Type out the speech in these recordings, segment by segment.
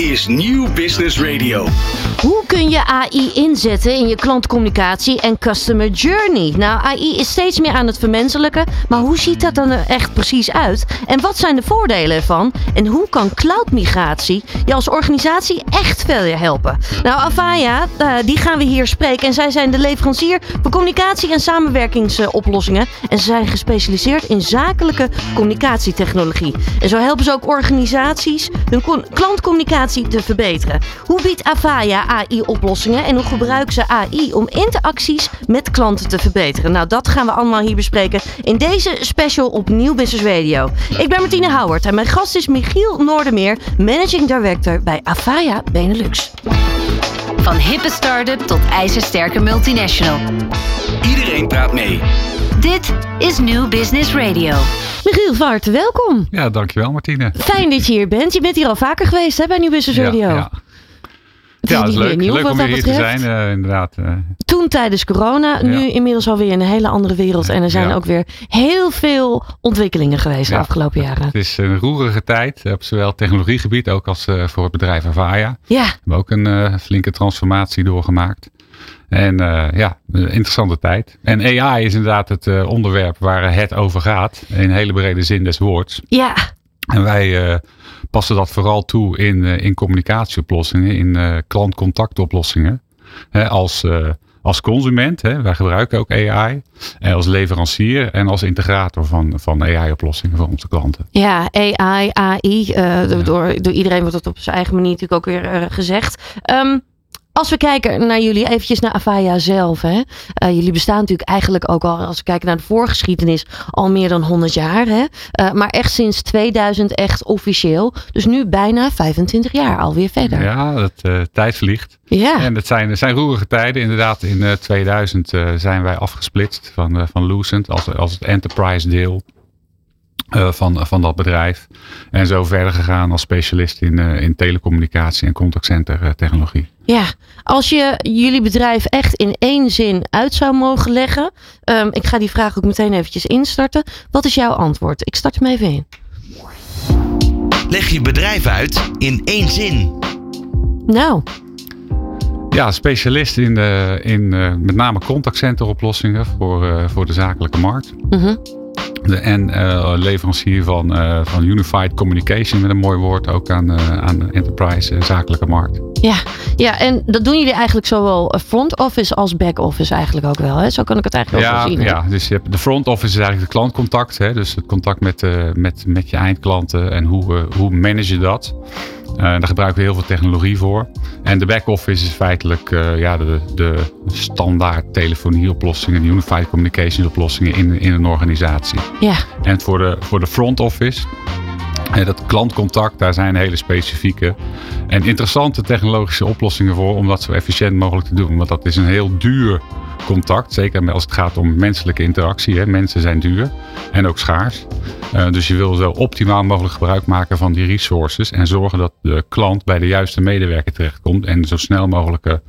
is Nieuw Business Radio. Hoe kun je AI inzetten in je klantcommunicatie en customer journey? Nou, AI is steeds meer aan het vermenselijken, maar hoe ziet dat dan er echt precies uit? En wat zijn de voordelen ervan? En hoe kan cloudmigratie je als organisatie echt verder helpen? Nou, Avaya, uh, die gaan we hier spreken en zij zijn de leverancier voor communicatie en samenwerkingsoplossingen. En ze zijn gespecialiseerd in zakelijke communicatietechnologie. En zo helpen ze ook organisaties hun klantcommunicatie te verbeteren. Hoe biedt Avaya AI-oplossingen en hoe gebruiken ze AI om interacties met klanten te verbeteren? Nou, dat gaan we allemaal hier bespreken in deze special op Nieuw Business Radio. Ik ben Martine Howard en mijn gast is Michiel Noordermeer, Managing Director bij Avaya Benelux. Van hippe start-up tot ijzersterke multinational. Iedereen praat mee. Dit is New Business Radio. Michiel Vaart, welkom. Ja, dankjewel Martine. Fijn dat je hier bent. Je bent hier al vaker geweest hè, bij New Business Radio. Ja, ja. Ja, het is leuk, leuk om hier te zijn, uh, inderdaad. Uh. Toen tijdens corona, nu inmiddels alweer een hele andere wereld. En er zijn ja. ook weer heel veel ontwikkelingen geweest de afgelopen jaren. Het is een roerige tijd, op zowel technologiegebied ook als voor het bedrijf Avaya. Ja. We hebben ook een flinke transformatie doorgemaakt. En ja, een interessante tijd. En AI is inderdaad het onderwerp waar het over gaat. In hele brede zin des woords. Ja. En wij uh, passen dat vooral toe in, uh, in communicatieoplossingen, in uh, klantcontactoplossingen. Hè, als, als consument, hè, wij gebruiken ook AI. En als leverancier en als integrator van, van AI-oplossingen voor onze klanten. Ja, AI, AI. Door, door iedereen wordt dat op zijn eigen manier natuurlijk ook weer gezegd. Um, als we kijken naar jullie, eventjes naar Avaya zelf. Hè? Uh, jullie bestaan natuurlijk eigenlijk ook al, als we kijken naar de voorgeschiedenis, al meer dan 100 jaar. Hè? Uh, maar echt sinds 2000 echt officieel. Dus nu bijna 25 jaar alweer verder. Ja, dat uh, tijd vliegt. Ja. En het zijn, zijn roerige tijden. Inderdaad, in 2000 zijn wij afgesplitst van, van Lucent als, als het enterprise deel. Uh, van, van dat bedrijf. En zo verder gegaan als specialist in, uh, in telecommunicatie en contactcenter uh, technologie. Ja, als je jullie bedrijf echt in één zin uit zou mogen leggen. Um, ik ga die vraag ook meteen eventjes instarten. Wat is jouw antwoord? Ik start hem even in. Leg je bedrijf uit in één zin. Nou. Ja, specialist in, de, in met name contactcenteroplossingen voor, voor de zakelijke markt. -hmm. De, en uh, leverancier van, uh, van Unified Communication, met een mooi woord ook aan, uh, aan de enterprise zakelijke markt. Ja, ja, en dat doen jullie eigenlijk zowel front office als back office eigenlijk ook wel. Hè? Zo kan ik het eigenlijk ja, ook wel zien. Ja, dus je hebt, de front office is eigenlijk het klantcontact. Hè? Dus het contact met, met, met je eindklanten en hoe, hoe manage je dat. Uh, daar gebruiken we heel veel technologie voor. En de back-office is feitelijk uh, ja, de, de standaard telefonieoplossingen, de unified communications oplossingen in, in een organisatie. Ja. En voor de, voor de front office, uh, dat klantcontact, daar zijn hele specifieke en interessante technologische oplossingen voor om dat zo efficiënt mogelijk te doen. Want dat is een heel duur contact. Zeker als het gaat om menselijke interactie. Hè. Mensen zijn duur en ook schaars. Uh, dus je wil zo optimaal mogelijk gebruik maken van die resources. En zorgen dat de klant bij de juiste medewerker terechtkomt. En zo snel mogelijke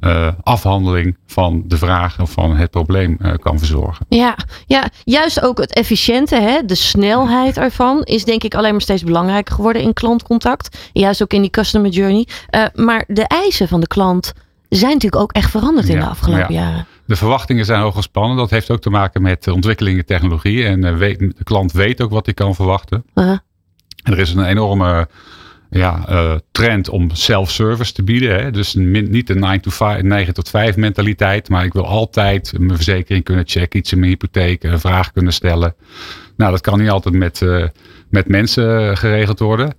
uh, afhandeling van de vraag of van het probleem uh, kan verzorgen. Ja, ja, juist ook het efficiënte, hè, de snelheid ervan is denk ik alleen maar steeds belangrijker geworden in klantcontact. Juist ook in die customer journey. Maar de eisen van de klant zijn natuurlijk ook echt veranderd in ja, de afgelopen ja. jaren. De verwachtingen zijn hoog gespannen. Dat heeft ook te maken met ontwikkelingen technologie. En uh, weet, de klant weet ook wat hij kan verwachten. Uh -huh. Er is een enorme ja, uh, trend om self-service te bieden. Hè? Dus niet de 9, to 5, 9 tot 5 mentaliteit. Maar ik wil altijd mijn verzekering kunnen checken. Iets in mijn hypotheek. Een vraag kunnen stellen. Nou, dat kan niet altijd met, uh, met mensen geregeld worden.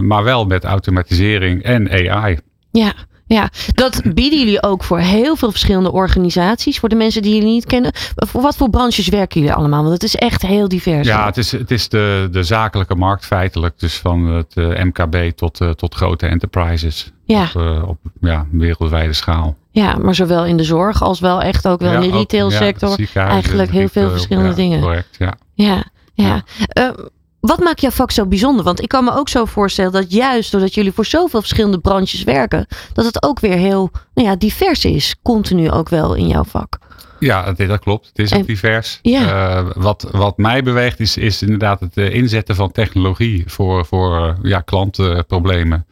maar wel met automatisering en AI. Ja, ja, dat bieden jullie ook voor heel veel verschillende organisaties. Voor de mensen die jullie niet kennen. Voor wat voor branches werken jullie allemaal? Want het is echt heel divers. Ja, het is, het is de, de zakelijke markt feitelijk. Dus van het uh, MKB tot, uh, tot grote enterprises. Ja. Op, uh, op ja, wereldwijde schaal. Ja, maar zowel in de zorg als wel echt ook wel ja, in de retailsector. Ja, Eigenlijk heel veel verschillende dingen. Correct, ja. Ja, ja. ja. Wat maakt jouw vak zo bijzonder? Want ik kan me ook zo voorstellen dat juist doordat jullie voor zoveel verschillende branches werken, dat het ook weer heel nou ja, divers is. Continu ook wel in jouw vak. Ja, dat klopt. Het is ook divers. Ja. Uh, wat, wat mij beweegt is, is inderdaad het uh, inzetten van technologie voor, voor uh, ja, klantenproblemen.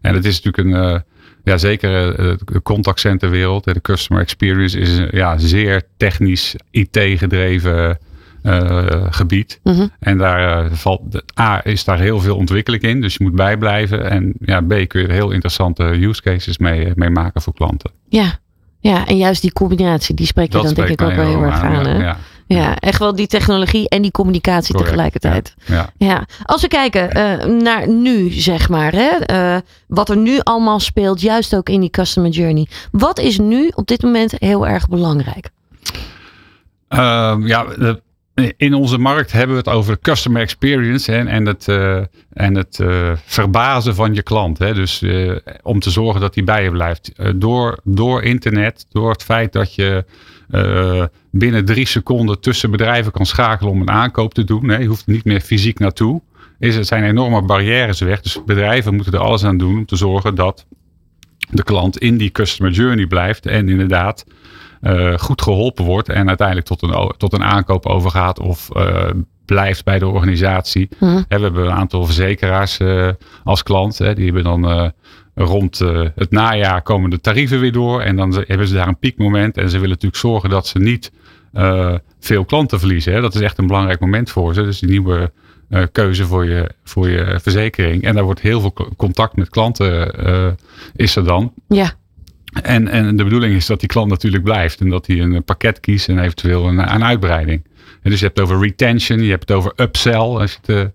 En het is natuurlijk een, uh, ja, zeker uh, de contactcenterwereld, de customer experience is een ja, zeer technisch, IT-gedreven uh, gebied. Mhm. En daar valt, A, is daar heel veel ontwikkeling in, dus je moet bijblijven. En ja, B, kun je er heel interessante use cases mee, mee maken voor klanten. Ja. ja, en juist die combinatie, die spreek je dan denk ik ook wel heel erg aan. hè? Ja, Ja, echt wel die technologie en die communicatie Correct, tegelijkertijd. ja. Ja, als we kijken eh, naar nu, zeg maar, hè, eh, wat er nu allemaal speelt, juist ook in die customer journey. Wat is nu op dit moment heel erg belangrijk? Ehm, ja, de- in onze markt hebben we het over customer experience hè, en het, eh, en het eh, verbazen van je klant. Hè. Dus eh, om te zorgen dat die bij je blijft. Door, door internet, door het feit dat je binnen drie seconden tussen bedrijven kan schakelen om een aankoop te doen. Hè. Je hoeft niet meer fysiek naartoe. Is, er zijn enorme barrières weg. Dus bedrijven moeten er alles aan doen om te zorgen dat de klant in die customer journey blijft. En inderdaad goed geholpen wordt en uiteindelijk tot een, tot een aankoop overgaat of eh, blijft bij de organisatie. Hè, we hebben een aantal verzekeraars eh, als klant. Hè, die hebben dan eh, rond eh, het najaar komen de tarieven weer door en dan hebben ze daar een piekmoment en ze willen natuurlijk zorgen dat ze niet eh, veel klanten verliezen. Hè. Dat is echt een belangrijk moment voor ze. Dus die nieuwe eh, keuze voor je, voor je verzekering. En daar wordt heel veel co- contact met klanten eh, is er dan. Ja, En, en de bedoeling is dat die klant natuurlijk blijft. En dat hij een pakket kiest en eventueel een, een uitbreiding. En dus je hebt het over retention, je hebt het over upsell. Als je het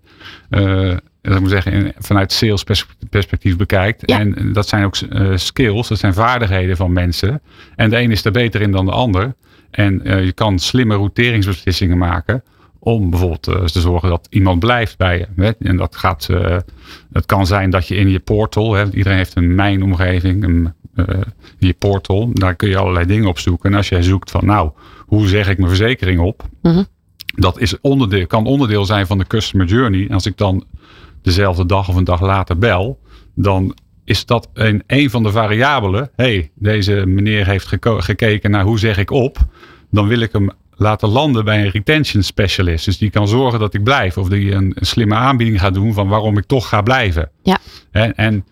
eh, eh, zeggen, vanuit sales pers- perspectief bekijkt. Ja. En dat zijn ook eh, skills, dat zijn vaardigheden van mensen. En de een is er beter in dan de ander. En eh, je kan slimme routeringsbeslissingen maken. Om bijvoorbeeld eh, te zorgen dat iemand blijft bij je. Hè? En dat gaat, eh, het kan zijn dat je in je portal, hè, iedereen heeft een mijnomgeving, een, eh, je portal, daar kun je allerlei dingen op zoeken. En als jij zoekt van, nou, hoe zeg ik mijn verzekering op? Mhm. Dat is onderdeel, kan onderdeel zijn van de customer journey. En als ik dan dezelfde dag of een dag later bel, dan is dat een, een van de variabelen. hey, deze meneer heeft gekeken naar hoe zeg ik op. Dan wil ik hem laten landen bij een retention specialist. Dus die kan zorgen dat ik blijf. Of die een, een slimme aanbieding gaat doen van waarom ik toch ga blijven. Ja. En, en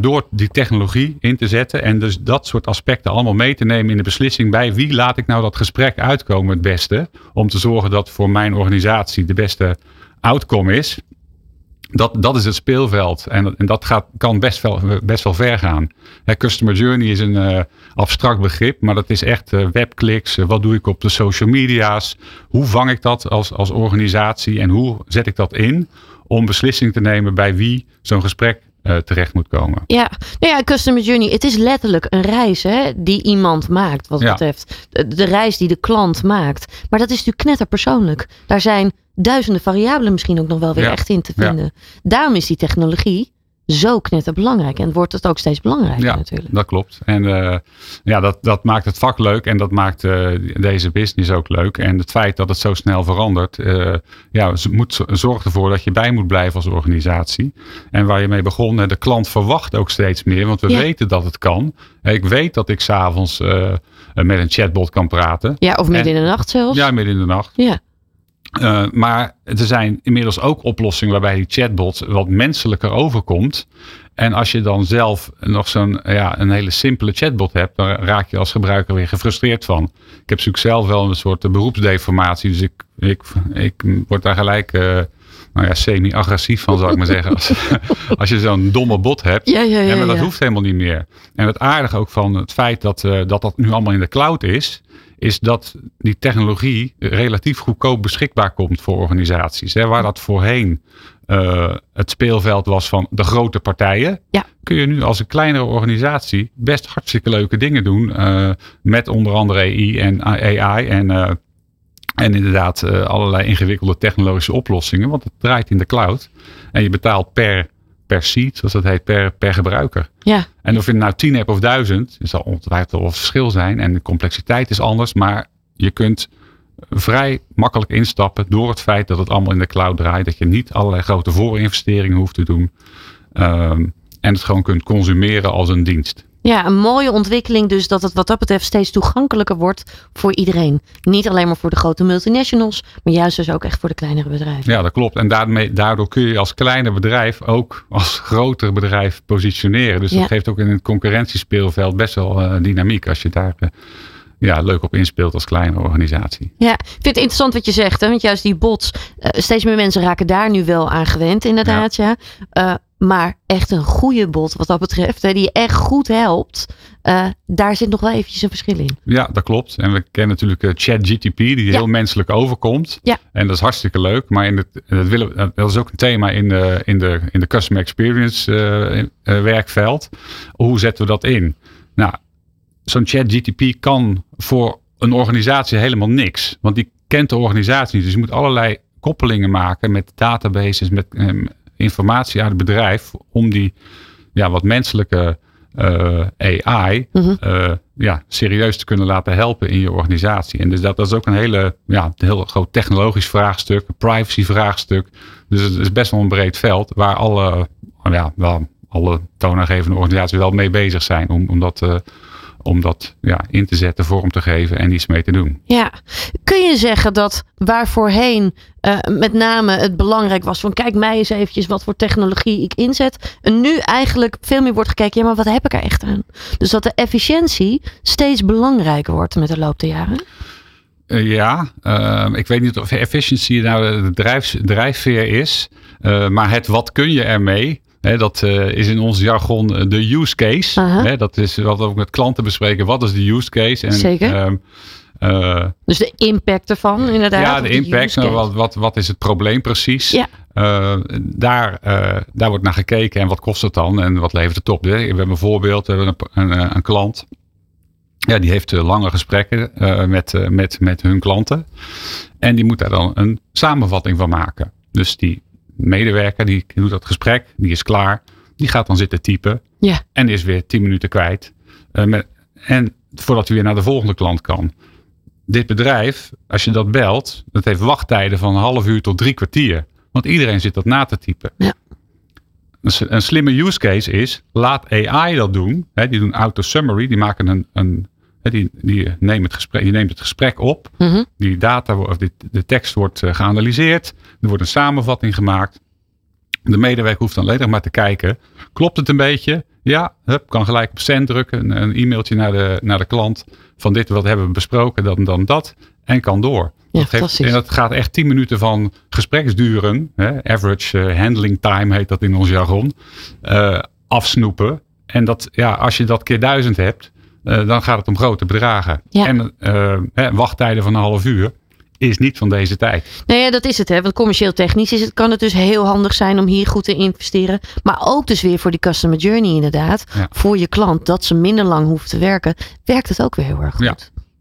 door die technologie in te zetten en dus dat soort aspecten allemaal mee te nemen in de beslissing bij wie laat ik nou dat gesprek uitkomen het beste. Om te zorgen dat voor mijn organisatie de beste outcome is. Dat, dat is het speelveld. En, en dat gaat, kan best wel, best wel ver gaan. Customer journey is een eh, abstract begrip, maar dat is echt eh, webkliks. eh, wat doe ik op de social media's? Hoe vang ik dat als, als organisatie? En hoe zet ik dat in om beslissing te nemen bij wie zo'n gesprek eh, terecht moet komen? Ja, nou ja, customer journey. Het is letterlijk een reis hè, die iemand maakt, wat Ja. betreft. De, reis die de klant maakt. Maar dat is natuurlijk knetterpersoonlijk. Daar zijn duizenden variabelen misschien ook nog wel weer Ja. echt in te Ja. vinden. Daarom is die technologie zo knetterbelangrijk. En wordt het ook steeds belangrijker Ja, natuurlijk. dat klopt. En eh, ja, dat, dat maakt het vak leuk en dat maakt eh, deze business ook leuk. En het feit dat het zo snel verandert, eh, ja, moet, zorgt ervoor dat je bij moet blijven als organisatie. En waar je mee begon, de klant verwacht ook steeds meer, want we Ja. weten dat het kan. Ik weet dat ik s'avonds met een chatbot kan praten. Ja, of midden En- in de nacht zelfs. Ja, midden in de nacht. Ja. Uh, maar er zijn inmiddels ook oplossingen waarbij die chatbot wat menselijker overkomt. En als je dan zelf nog zo'n ja, een hele simpele chatbot hebt, dan raak je als gebruiker weer gefrustreerd van. Ik heb natuurlijk zelf wel een soort beroepsdeformatie, dus ik, ik, ik word daar gelijk uh, nou ja, semi-agressief van, zou ik maar zeggen. Als, als je zo'n domme bot hebt. Ja, ja, ja, en maar dat ja. hoeft helemaal niet meer. En het aardige ook van het feit dat, uh, dat dat nu allemaal in de cloud is, is dat die technologie relatief goedkoop beschikbaar komt voor organisaties. Hè, waar dat voorheen uh, het speelveld was van de grote partijen, ja. kun je nu als een kleinere organisatie best hartstikke leuke dingen doen. Uh, met onder andere AI en AI en, uh, en inderdaad allerlei ingewikkelde technologische oplossingen. Want het draait in de cloud. En je betaalt per, per seat, zoals dat heet, per, per gebruiker. Ja. En of je nou tien hebt of duizend, er zal ongetwijfeld wel verschil zijn. En de complexiteit is anders. Maar je kunt vrij makkelijk instappen door het feit dat het allemaal in de cloud draait. Dat je niet allerlei grote voorinvesteringen hoeft te doen. Um, en het gewoon kunt consumeren als een dienst. Ja, een mooie ontwikkeling dus dat het wat dat betreft steeds toegankelijker wordt voor iedereen. Niet alleen maar voor de grote multinationals, maar juist dus ook echt voor de kleinere bedrijven. Ja, dat klopt. En daarmee, daardoor kun je als kleiner bedrijf ook als groter bedrijf positioneren. Dus Ja. dat geeft ook in het concurrentiespeelveld best wel eh, dynamiek als je daar eh, ja, leuk op inspeelt als kleine organisatie. Ja, ik vind het interessant wat je zegt, hè? want juist die bots, eh, steeds meer mensen raken daar nu wel aan gewend, inderdaad. Ja. Maar echt een goede bot wat dat betreft, hè, die je echt goed helpt, eh, daar zit nog wel eventjes een verschil in. Ja, dat klopt. En we kennen natuurlijk eh, ChatGTP, die heel menselijk overkomt. Ja. En dat is hartstikke leuk. Maar in het, dat, willen, dat is ook een thema in de, in de, in de customer experience eh, eh, werkveld. Hoe zetten we dat in? Nou, zo'n ChatGTP kan voor een organisatie helemaal niks. Want die kent de organisatie niet. Dus je moet allerlei koppelingen maken met databases, met informatie uit het bedrijf. Om die ja, wat menselijke eh, AI Mhm. eh, ja, serieus te kunnen laten helpen in je organisatie. En dus dat, dat is ook een hele, ja, een heel groot technologisch vraagstuk, privacy vraagstuk. Dus het is best wel een breed veld waar alle, ja, wel, alle toonaangevende organisaties wel mee bezig zijn om, om dat, eh, om dat ja, in te zetten, vorm te geven en iets mee te doen. Ja, kun je zeggen dat waar voorheen eh, met name het belangrijk was van kijk mij eens eventjes wat voor technologie ik inzet. En nu eigenlijk veel meer wordt gekeken, ja maar wat heb ik er echt aan? Dus dat de efficiëntie steeds belangrijker wordt met de loop der jaren. Eh, ja, eh, ik weet niet of efficiency nou de drijfveer is. maar het wat kun je ermee. Dat eh, is in ons jargon eh, de use case. Dat is wat we ook met klanten bespreken. Wat is de use case? En, Zeker. ehm, eh, Dus de impact ervan inderdaad. ja, de impact. nou, wat, wat, wat is het probleem precies? Ja. Daar, daar wordt naar gekeken. En wat kost het dan? En wat levert het op? We hebben een voorbeeld. Een, een, een klant. Ja, die heeft lange gesprekken met, met, met hun klanten. En die moet daar dan een samenvatting van maken. Dus die medewerker die doet dat gesprek. Die is klaar. Die gaat dan zitten typen. Ja. En is weer 10 minuten kwijt. Eh, met, en voordat hij weer naar de volgende klant kan. Dit bedrijf, als je dat belt, dat heeft wachttijden van een half uur tot drie kwartier. Want iedereen zit dat na te typen. Ja. Een, slimme use case is, laat AI dat doen. Hè, die doen auto-summary, die maken een, een die, die, neemt het gesprek, die neemt het gesprek op. Mhm. Die data, of die, de tekst wordt eh, geanalyseerd. Er wordt een samenvatting gemaakt. De medewerker hoeft dan alleen nog maar te kijken. Klopt het een beetje? Ja, hup, kan gelijk op send drukken. Een, een e-mailtje naar de, naar de klant. Van dit wat hebben we besproken, dan, dan dat. En kan door. Ja, dat fantastisch. en dat gaat echt 10 minuten van gespreksduren. Hè, average eh, handling time heet dat in ons jargon. eh, afsnoepen. En dat, ja, als je dat keer duizend hebt, eh, dan gaat het om grote bedragen. Ja. En eh, hè, wachttijden van een half uur is niet van deze tijd. Nou ja, dat is het. Hè. Want commercieel technisch is het, kan het dus heel handig zijn om hier goed te investeren. Maar ook dus weer voor die customer journey inderdaad. Ja. Voor je klant, dat ze minder lang hoeft te werken. Werkt het ook weer heel erg goed. Ja.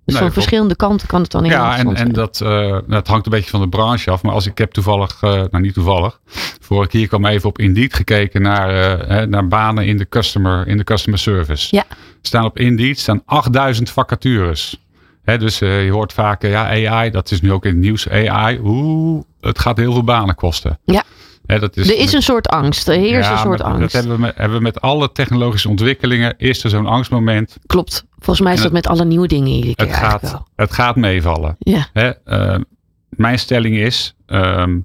Dus Nee, van verschillende kanten kan het dan heel Ja, en, en dat, eh, dat hangt een beetje van de branche af. Maar als ik heb toevallig, eh, nou niet toevallig, vorige keer kwam even op Indeed gekeken naar, eh, naar banen in de customer, in de customer service. Ja. Staan op Indeed staan 8000 vacatures. Hè, dus je hoort vaak, ja, AI, dat is nu ook in het nieuws. AI, oeh, het gaat heel veel banen kosten. Ja. Dat is, er is een soort angst. Er heerst ja, een soort angst. Dat hebben we, met, hebben we met alle technologische ontwikkelingen. Is er zo'n angstmoment. Klopt. Volgens mij is En dat met alle nieuwe dingen iedere keer Het gaat, wel. het gaat meevallen. Ja. Hè, eh, mijn stelling is, ehm,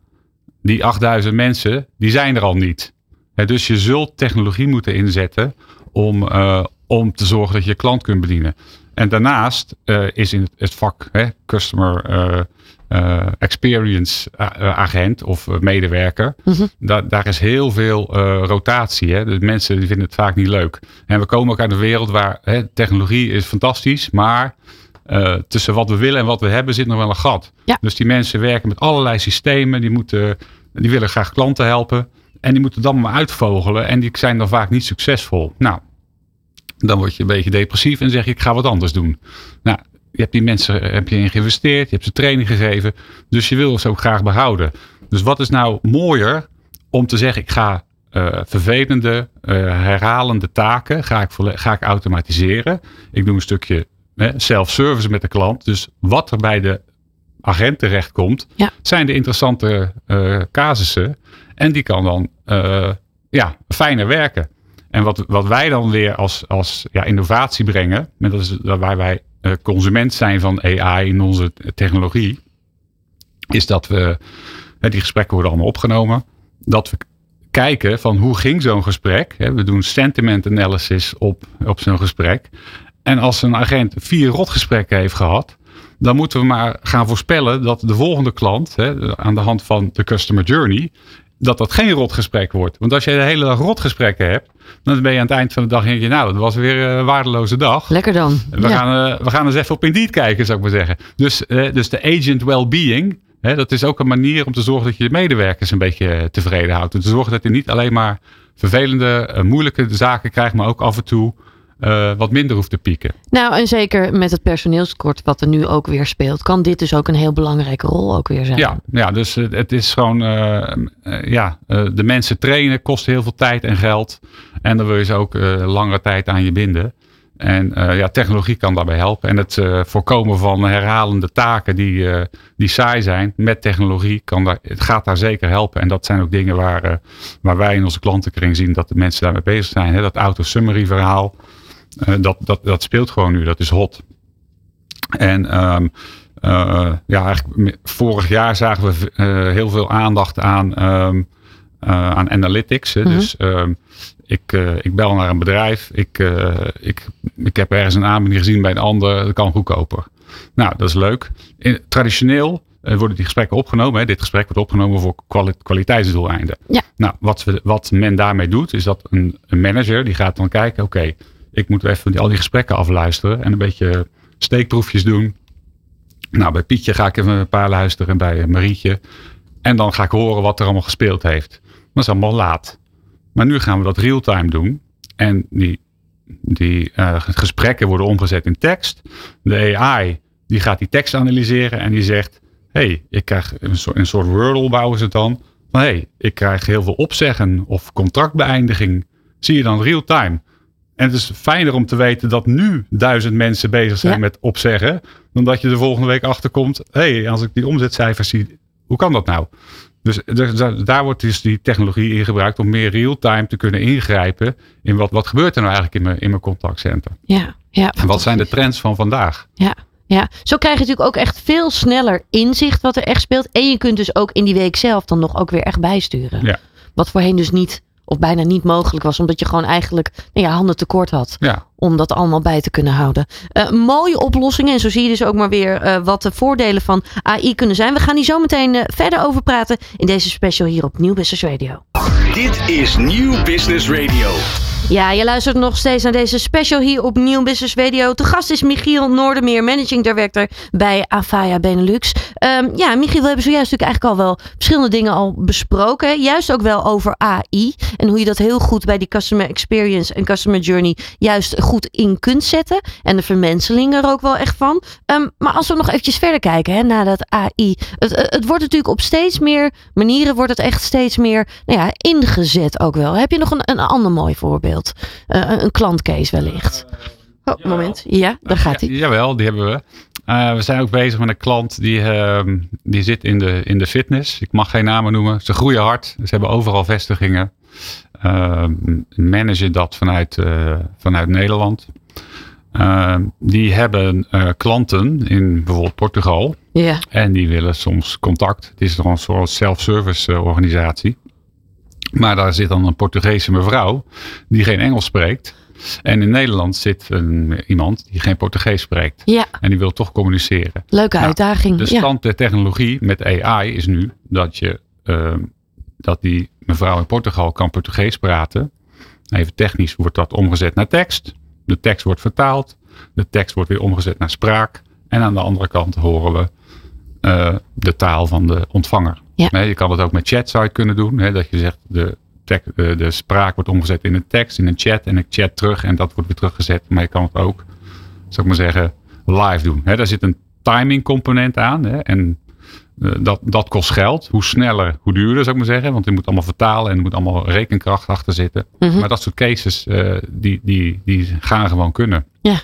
die 8000 mensen, die zijn er al niet. Hè, dus je zult technologie moeten inzetten om, eh, om te zorgen dat je je klant kunt bedienen. En daarnaast eh, is in het, het vak hè, customer eh, eh, experience a- eh, agent of eh, medewerker, Mhm. daar, daar is heel veel eh, rotatie. Hè? De mensen die vinden het vaak niet leuk. En we komen ook uit een wereld waar hè, technologie is fantastisch, maar eh, tussen wat we willen en wat we hebben zit nog wel een gat. Ja. Dus die mensen werken met allerlei systemen, die, moeten, die willen graag klanten helpen. En die moeten dan maar uitvogelen en die zijn dan vaak niet succesvol. Nou, dan word je een beetje depressief en zeg je ik ga wat anders doen. Nou, je hebt die mensen eh, heb je in geïnvesteerd, je hebt ze training gegeven. Dus je wil ze ook graag behouden. Dus wat is nou mooier om te zeggen ik ga eh, vervelende, eh, herhalende taken ga ik, ga ik automatiseren. Ik doe een stukje self-service met de klant. Dus wat er bij de agent terechtkomt, Ja. zijn de interessante casussen. En die kan dan ja, fijner werken. En wat, wat wij dan weer als, als ja, innovatie brengen, en dat is waar wij consument zijn van AI in onze technologie, is dat we, die gesprekken worden allemaal opgenomen, dat we kijken van hoe ging zo'n gesprek. We doen sentiment analysis op, op zo'n gesprek. En als een agent vier rotgesprekken heeft gehad, dan moeten we maar gaan voorspellen dat de volgende klant, hè, aan de hand van de customer journey, dat dat geen rotgesprek wordt. Want als je de hele dag rotgesprekken hebt, dan ben je aan het eind van de dag denk je, nou, dat was weer een waardeloze dag. Lekker dan. We, gaan, uh, we gaan eens even op Indeed kijken, zou ik maar zeggen. Dus, uh, dus de agent well-being, hè, dat is ook een manier om te zorgen dat je de medewerkers een beetje tevreden houdt. Om te zorgen dat je niet alleen maar vervelende, uh, moeilijke zaken krijgt, maar ook af en toe uh, wat minder hoeft te pieken. Nou, en zeker met het personeelskort wat er nu ook weer speelt, kan dit dus ook een heel belangrijke rol ook weer zijn. Ja, ja dus het is gewoon, uh, ja, de mensen trainen kost heel veel tijd en geld. En dan wil je ze ook langere tijd aan je binden. En ja, technologie kan daarbij helpen. En het voorkomen van herhalende taken die, die saai zijn met technologie, kan daar, het gaat daar zeker helpen. En dat zijn ook dingen waar, waar wij in onze klantenkring zien dat de mensen daarmee bezig zijn. Hè? Dat auto-summary verhaal. Dat, dat, dat speelt gewoon nu, dat is hot. En um, uh, ja, eigenlijk vorig jaar zagen we uh, heel veel aandacht aan, um, aan analytics. Hè. Mm -hmm. Dus um, ik, ik bel naar een bedrijf, ik, ik, ik heb ergens een aanbieding gezien bij een ander, dat kan goedkoper. Nou, dat is leuk. In, traditioneel worden die gesprekken opgenomen. Hè. Dit gesprek wordt opgenomen voor kwali kwaliteitsdoeleinden. Ja. Nou, wat, we, wat men daarmee doet, is dat een, een manager die gaat dan kijken, oké, okay, ik moet even die, al die gesprekken afluisteren en een beetje steekproefjes doen. Nou, bij Pietje ga ik even een paar luisteren en bij Marietje. En dan ga ik horen wat er allemaal gespeeld heeft. Dat is allemaal laat. Maar nu gaan we dat real-time doen. En die, die uh, gesprekken worden omgezet in tekst. De AI die gaat die tekst analyseren en die zegt: hey, ik krijg een soort, een soort Wordle bouwen ze dan. Van hey, ik krijg heel veel opzeggen of contractbeëindiging. Zie je dan real-time. En het is fijner om te weten dat nu duizend mensen bezig zijn ja. met opzeggen. Dan dat je de volgende week achterkomt. Hé, hey, als ik die omzetcijfers zie, hoe kan dat nou? Dus daar wordt dus die technologie in gebruikt om meer real-time te kunnen ingrijpen. In wat, wat gebeurt er nou eigenlijk in mijn, in mijn contactcenter? Ja, ja. En wat zijn de trends van vandaag? Ja. Ja, zo krijg je natuurlijk ook echt veel sneller inzicht wat er echt speelt. En je kunt dus ook in die week zelf dan nog ook weer echt bijsturen. Ja. Wat voorheen dus niet of bijna niet mogelijk was. Omdat je gewoon eigenlijk nou ja, handen tekort had. Ja. Om dat allemaal bij te kunnen houden. Uh, mooie oplossingen. En zo zie je dus ook maar weer uh, wat de voordelen van AI kunnen zijn. We gaan hier zo meteen uh, verder over praten. In deze special hier op Nieuw Business Radio. Dit is Nieuw Business Radio. Ja, je luistert nog steeds naar deze special hier op Nieuw Business Radio. De gast is Michiel Noordermeer, Managing Director bij Avaya Benelux. Um, ja, Michiel, we hebben zojuist natuurlijk eigenlijk al wel verschillende dingen al besproken. Juist ook wel over AI en hoe je dat heel goed bij die customer experience en customer journey juist goed in kunt zetten. En de vermenseling er ook wel echt van. Um, maar als we nog eventjes verder kijken hè, naar dat AI. Het, het wordt natuurlijk op steeds meer manieren wordt het echt steeds meer nou ja, ingezet ook wel. Heb je nog een, een ander mooi voorbeeld? Uh, een klantcase wellicht. Oh, moment. Ja, daar gaat hij. Ja, jawel, die hebben we. Uh, we zijn ook bezig met een klant die, uh, die zit in de, in de fitness. Ik mag geen namen noemen. Ze groeien hard. Ze hebben overal vestigingen. Uh, managen dat vanuit, vanuit Nederland. die hebben klanten in bijvoorbeeld Portugal. Ja. En die willen soms contact. Het is nog een soort self-service organisatie. Maar daar zit dan een Portugese mevrouw die geen Engels spreekt. En in Nederland zit een, iemand die geen Portugees spreekt. Ja. En die wil toch communiceren. Leuke nou, uitdaging. De stand der technologie met AI is nu dat, je, uh, dat die mevrouw in Portugal kan Portugees praten. Even technisch wordt dat omgezet naar tekst. De tekst wordt vertaald. De tekst wordt weer omgezet naar spraak. En aan de andere kant horen we uh, de taal van de ontvanger. Ja. Je kan het ook met chat zou je kunnen doen. Hè, dat je zegt de, tek, de, de spraak wordt omgezet in een tekst, in een chat. En ik chat terug en dat wordt weer teruggezet. Maar je kan het ook, zou ik maar zeggen, live doen. Hè, daar zit een timing component aan. Hè, en uh, dat, dat kost geld. Hoe sneller, hoe duurder zou ik maar zeggen. Want je moet allemaal vertalen en er moet allemaal rekenkracht achter zitten. Mhm. Maar dat soort cases, uh, die, die, die gaan gewoon kunnen. Ja.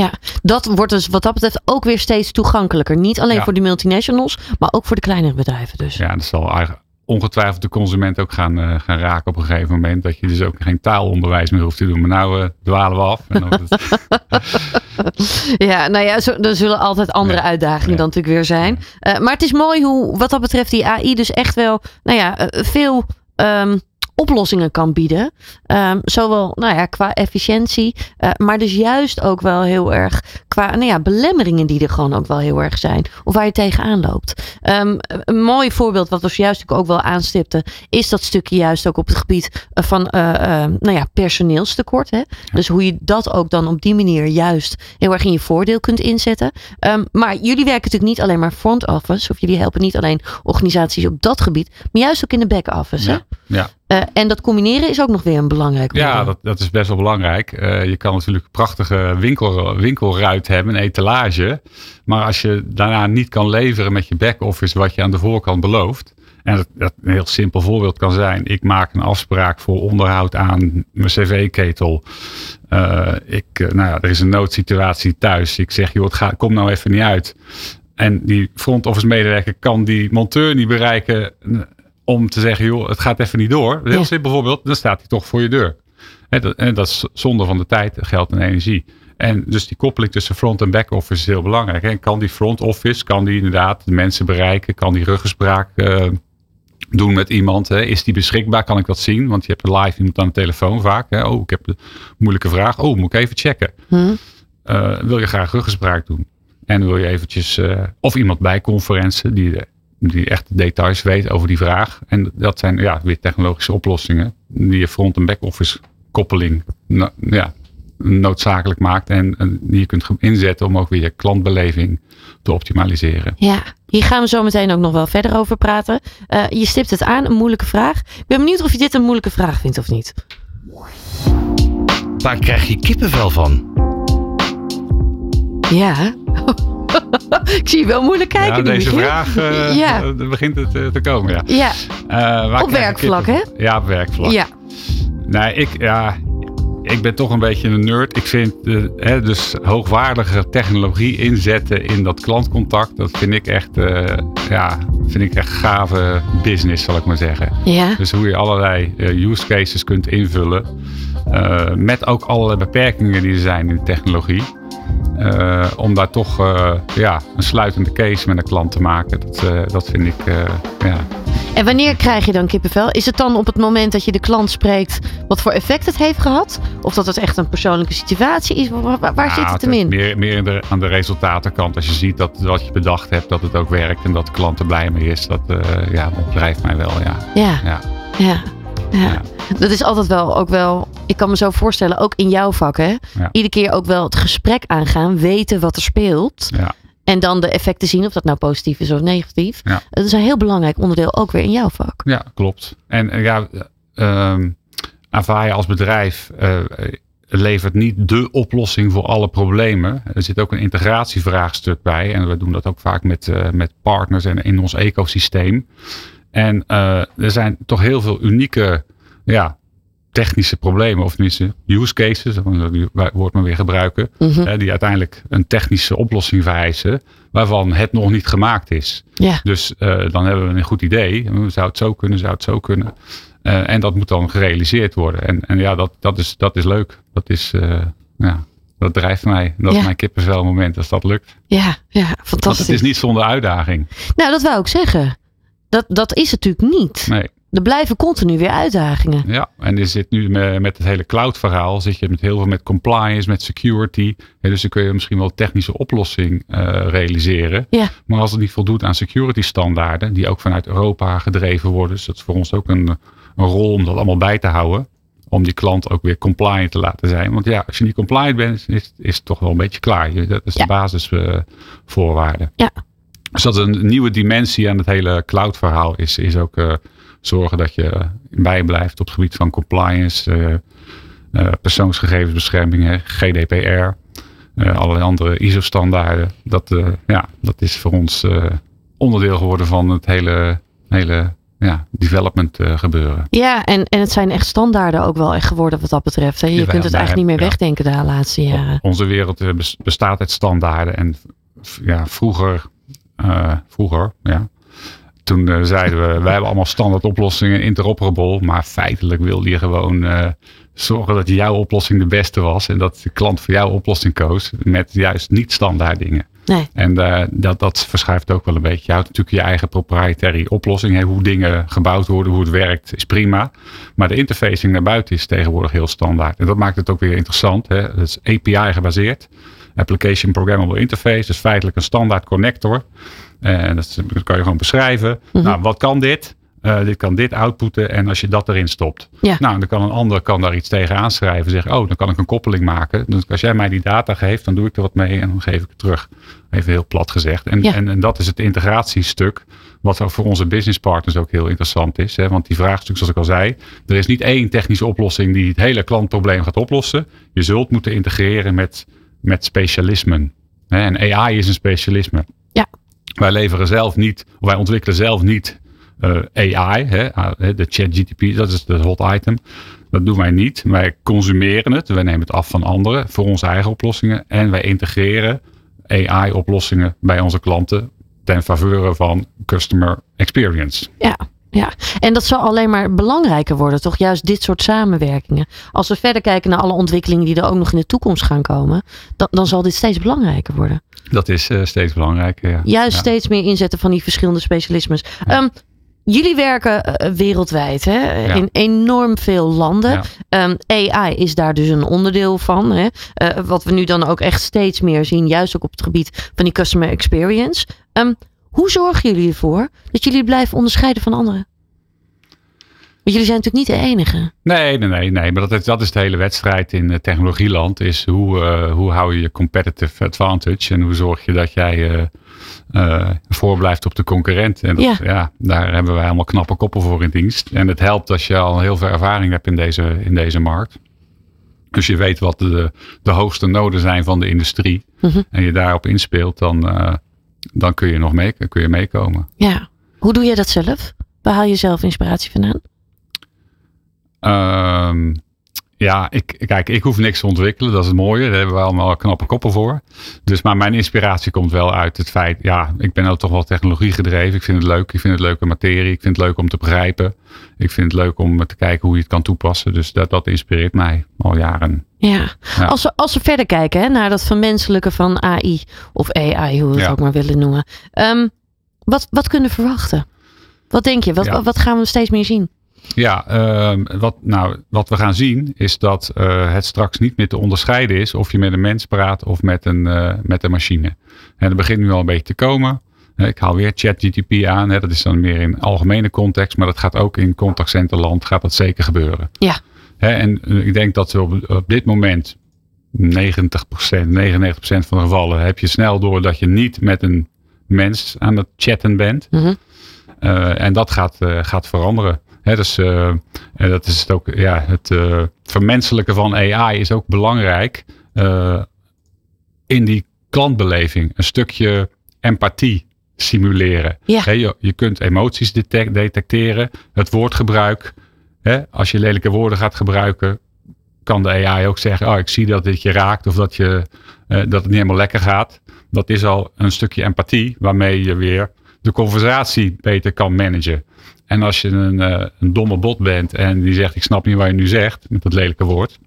Ja, dat wordt dus wat dat betreft ook weer steeds toegankelijker. Niet alleen Ja. voor de multinationals, maar ook voor de kleinere bedrijven dus. Ja, dat zal eigenlijk ongetwijfeld de consument ook gaan, eh, gaan raken op een gegeven moment. Dat je dus ook geen taalonderwijs meer hoeft te doen. Maar nou uh, dwalen we af. Ja, nou ja, zo, er zullen altijd andere Ja, uitdagingen ja. dan natuurlijk weer zijn. Eh, maar het is mooi hoe, wat dat betreft, die AI dus echt wel, nou ja, eh, veel ehm, oplossingen kan bieden. Ehm, zowel, nou ja, qua efficiëntie, eh, maar dus juist ook wel heel erg qua, nou ja, belemmeringen die er gewoon ook wel heel erg zijn. Of waar je tegenaan loopt. Ehm, een mooi voorbeeld, wat we natuurlijk ook wel aanstipten, is dat stukje juist ook op het gebied eh, van, eh, eh, nou ja, personeelstekort. Hè? Dus hoe je dat ook dan op die manier juist heel erg in je voordeel kunt inzetten. Maar jullie werken natuurlijk niet alleen maar front office, of jullie helpen niet alleen organisaties op dat gebied, maar juist ook in de back office. ja, ja. Eh, en dat combineren is ook nog weer een belangrijk Ja, dat, dat is best wel belangrijk. Eh, je kan natuurlijk een prachtige winkel, winkelruit hebben, een etalage. Maar als je daarna niet kan leveren met je back-office wat je aan de voorkant belooft. En dat, dat een heel simpel voorbeeld kan zijn. Ik maak een afspraak voor onderhoud aan mijn cv-ketel. Eh, ik, nou ja, er is een noodsituatie thuis. Ik zeg, joh, het gaat, kom nou even niet uit. En die front office medewerker kan die monteur niet bereiken om te zeggen, joh, het gaat even niet door. Heel Ja. simpel voorbeeld, dan staat hij toch voor je deur. En dat, en dat is zonde van de tijd, geld en energie. En dus die koppeling tussen front en back office is heel belangrijk. En kan die front office, kan die inderdaad de mensen bereiken, kan die ruggespraak eh, doen met iemand. Hè? Is die beschikbaar? Kan ik dat zien? Want je hebt live iemand aan de telefoon vaak. Hè? Oh, ik heb een moeilijke vraag. Oh, moet ik even checken. Hm? Eh, wil je graag ruggespraak doen? En wil je eventjes, eh, of iemand bij conferentie die, die echt de details weet over die vraag. En dat zijn ja, weer technologische oplossingen die je front- en back-office koppeling no- ja, noodzakelijk maakt. En, en die je kunt inzetten om ook weer je klantbeleving te optimaliseren. Ja, hier gaan we zo meteen ook nog wel verder over praten. Eh, je stipt het aan, een moeilijke vraag. Ik ben benieuwd of je dit een moeilijke vraag vindt of niet. Waar krijg je kippenvel van? Ja. ik zie je wel moeilijk kijken. ja, deze vraag eh, Ja. eh, begint het eh, te komen. Ja. Ja, waar Op werkvlak, kippenvel? Ja, op werkvlak. ja. Nee, ik, ja, ik ben toch een beetje een nerd. Ik vind hè, dus hoogwaardige technologie inzetten in dat klantcontact. Dat vind ik echt, eh, ja, vind ik echt gave business, zal ik maar zeggen. ja. Dus hoe je allerlei use cases kunt invullen. met ook allerlei beperkingen die er zijn in de technologie. Eh, om daar toch eh, ja, een sluitende case met een klant te maken. Dat, eh, dat vind ik, ja, En wanneer krijg je dan kippenvel? Is het dan op het moment dat je de klant spreekt wat voor effect het heeft gehad? Of dat het echt een persoonlijke situatie is? Waar, waar- waar zit Nou, het hem in? Meer, meer de, aan de resultatenkant. Als je ziet dat wat je bedacht hebt, dat het ook werkt en dat de klant er blij mee is. Dat, ja, dat drijft mij wel, ja. Ja, ja. ja, ja. Dat is altijd wel ook wel, ik kan me zo voorstellen, ook in jouw vak hè. Ja. Iedere keer ook wel het gesprek aangaan, weten wat er speelt. ja. En dan de effecten zien, of dat nou positief is of negatief. Ja. Dat is een heel belangrijk onderdeel ook weer in jouw vak. Ja, klopt. En eh, ja, ehm Avaya als bedrijf eh, levert niet de oplossing voor alle problemen. Er zit ook een integratievraagstuk bij. En we doen dat ook vaak met, eh, met partners en in ons ecosysteem. En eh, er zijn toch heel veel unieke ja, technische problemen, of tenminste use cases, dat die woord maar weer gebruiken, Mhm. hè, die uiteindelijk een technische oplossing vereisen, waarvan het nog niet gemaakt is. Ja, Dus eh, dan hebben we een goed idee. Zou het zo kunnen, zou het zo kunnen. Eh, en dat moet dan gerealiseerd worden. En, en ja, dat, dat, is, dat is leuk. Dat is, ja, dat drijft mij. Dat Ja. is mijn kippenvel moment als dat lukt. ja, ja, Want fantastisch. het is niet zonder uitdaging. Nou, dat wou ik zeggen. Dat, dat is het natuurlijk niet. Nee. Er blijven continu weer uitdagingen. Ja, en er zit nu me- met het hele cloud verhaal, zit je met heel veel met compliance, met security. Ja, dus dan kun je misschien wel technische oplossing eh, realiseren. Ja. Maar als het niet voldoet aan security standaarden, die ook vanuit Europa gedreven worden. Dus dat is voor ons ook een, een rol om dat allemaal bij te houden. Om die klant ook weer compliant te laten zijn. Want ja, als je niet compliant bent, is, is het toch wel een beetje klaar. Dat is Ja. de basisvoorwaarde. Ja. Dus dat is een nieuwe dimensie aan het hele cloud verhaal is, is ook eh, zorgen dat je bijblijft op het gebied van compliance, eh, eh, persoonsgegevensbescherming, GDPR, allerlei andere ISO-standaarden. Dat, ja, dat is voor ons onderdeel geworden van het hele, hele ja, development gebeuren. Ja, en, en het zijn echt standaarden ook wel echt geworden wat dat betreft. Hè? Je Jawel, kunt het eigenlijk niet meer ja. wegdenken de laatste jaren. Onze wereld bes- bestaat uit standaarden. En ja, vroeger, vroeger ja, toen eh, zeiden we, wij hebben allemaal standaard oplossingen, interoperable. Maar feitelijk wilde je gewoon eh, zorgen dat jouw oplossing de beste was. En dat de klant voor jouw oplossing koos met juist niet standaard dingen. Nee. En eh, dat, dat verschuift ook wel een beetje. Je houdt natuurlijk je eigen proprietary oplossing. Hè. Hoe dingen gebouwd worden, hoe het werkt, is prima. Maar de interfacing naar buiten is tegenwoordig heel standaard. En dat maakt het ook weer interessant. Hè. Het is API gebaseerd. Application Programmable Interface. Dus feitelijk een standaard connector. En dat, dat kan je gewoon beschrijven. Nou, wat kan dit? Uh, dit kan dit outputten en als je dat erin stopt. Ja. Nou, dan kan een ander kan daar iets tegen aanschrijven. Zeggen, oh, dan kan ik een koppeling maken. Dus als jij mij die data geeft, dan doe ik er wat mee en dan geef ik het terug. Even heel plat gezegd. En, Ja. en, en dat is het integratiestuk. Wat voor onze businesspartners ook heel interessant is. Hè? Want die vraagstuk, zoals ik al zei. Er is niet één technische oplossing die het hele klantprobleem gaat oplossen. Je zult moeten integreren met, met specialismen. En AI is een specialisme. Ja. Wij leveren zelf niet, of wij ontwikkelen zelf niet eh, AI, hè, de ChatGTP, dat is de hot item. Dat doen wij niet. Wij consumeren het, wij nemen het af van anderen voor onze eigen oplossingen. En wij integreren AI-oplossingen bij onze klanten ten faveur van customer experience. Ja, ja, en dat zal alleen maar belangrijker worden, toch? Juist dit soort samenwerkingen. Als we verder kijken naar alle ontwikkelingen die er ook nog in de toekomst gaan komen, dan, dan zal dit steeds belangrijker worden. Dat is eh, steeds belangrijker. Ja. Juist Ja. steeds meer inzetten van die verschillende specialismes. Ehm, jullie werken eh, wereldwijd, hè? in enorm veel landen. Ja. Ehm, AI is daar dus een onderdeel van. Hè? Eh, wat we nu dan ook echt steeds meer zien, juist ook op het gebied van die customer experience. Ehm, hoe zorgen jullie ervoor dat jullie blijven onderscheiden van anderen? Want jullie zijn natuurlijk niet de enige. Nee, nee, nee, nee. Maar dat is, dat is de hele wedstrijd in eh, technologieland. Is hoe, eh, hoe hou je je competitive advantage? En hoe zorg je dat jij eh voorblijft op de concurrent? En dat- Ja. ja. daar hebben wij allemaal knappe koppen voor in dienst. En het helpt als je al heel veel ervaring hebt in deze, in deze markt. Dus je weet wat de, de hoogste noden zijn van de industrie. Mhm. En je daarop inspeelt, dan, dan kun je nog mee, kun je meekomen. Ja. Hoe doe jij dat zelf? Waar haal je zelf inspiratie vandaan? Ehm, ja, ik, kijk, ik hoef niks te ontwikkelen. Dat is het mooie. Daar hebben we allemaal knappe koppen voor. Dus, maar mijn inspiratie komt wel uit het feit, ja, ik ben ook toch wel technologie gedreven. Ik vind het leuk. Ik vind het leuke materie. Ik vind het leuk om te begrijpen. Ik vind het leuk om te kijken hoe je het kan toepassen. Dus dat, dat inspireert mij al jaren. Ja. Ja. Als, we, als we verder kijken hè, naar dat vermenselijken van AI of AI, hoe we het Ja. ook maar willen noemen. Ehm, wat, wat kunnen we verwachten? Wat denk je? Wat, Ja. wat, gaan we steeds meer zien? Ja, ehm, wat, nou, wat we gaan zien is dat eh, het straks niet meer te onderscheiden is of je met een mens praat of met een, eh, met een machine. En dat begint nu al een beetje te komen. Ik haal weer ChatGTP aan. Hè, dat is dan meer in algemene context, maar dat gaat ook in contactcenterland gaat dat zeker gebeuren. Ja. Hè, en eh, ik denk dat we op, op dit moment 90%, 99% van de gevallen heb je snel door dat je niet met een mens aan het chatten bent. Eh, en dat gaat, eh, gaat veranderen. Hè, dus en dat is het ook, ja, het vermenselijken van AI is ook belangrijk in die klantbeleving. Een stukje empathie simuleren. Ja. Je, je kunt emoties detec- detecteren, het woordgebruik. Als je lelijke woorden gaat gebruiken, kan de AI ook zeggen: Oh, ik zie dat dit je raakt of dat, je, eh, dat het niet helemaal lekker gaat. Dat is al een stukje empathie waarmee je weer de conversatie beter kan managen. En als je een, eh, een domme bot bent en die zegt: Ik snap niet wat je nu zegt met dat lelijke woord,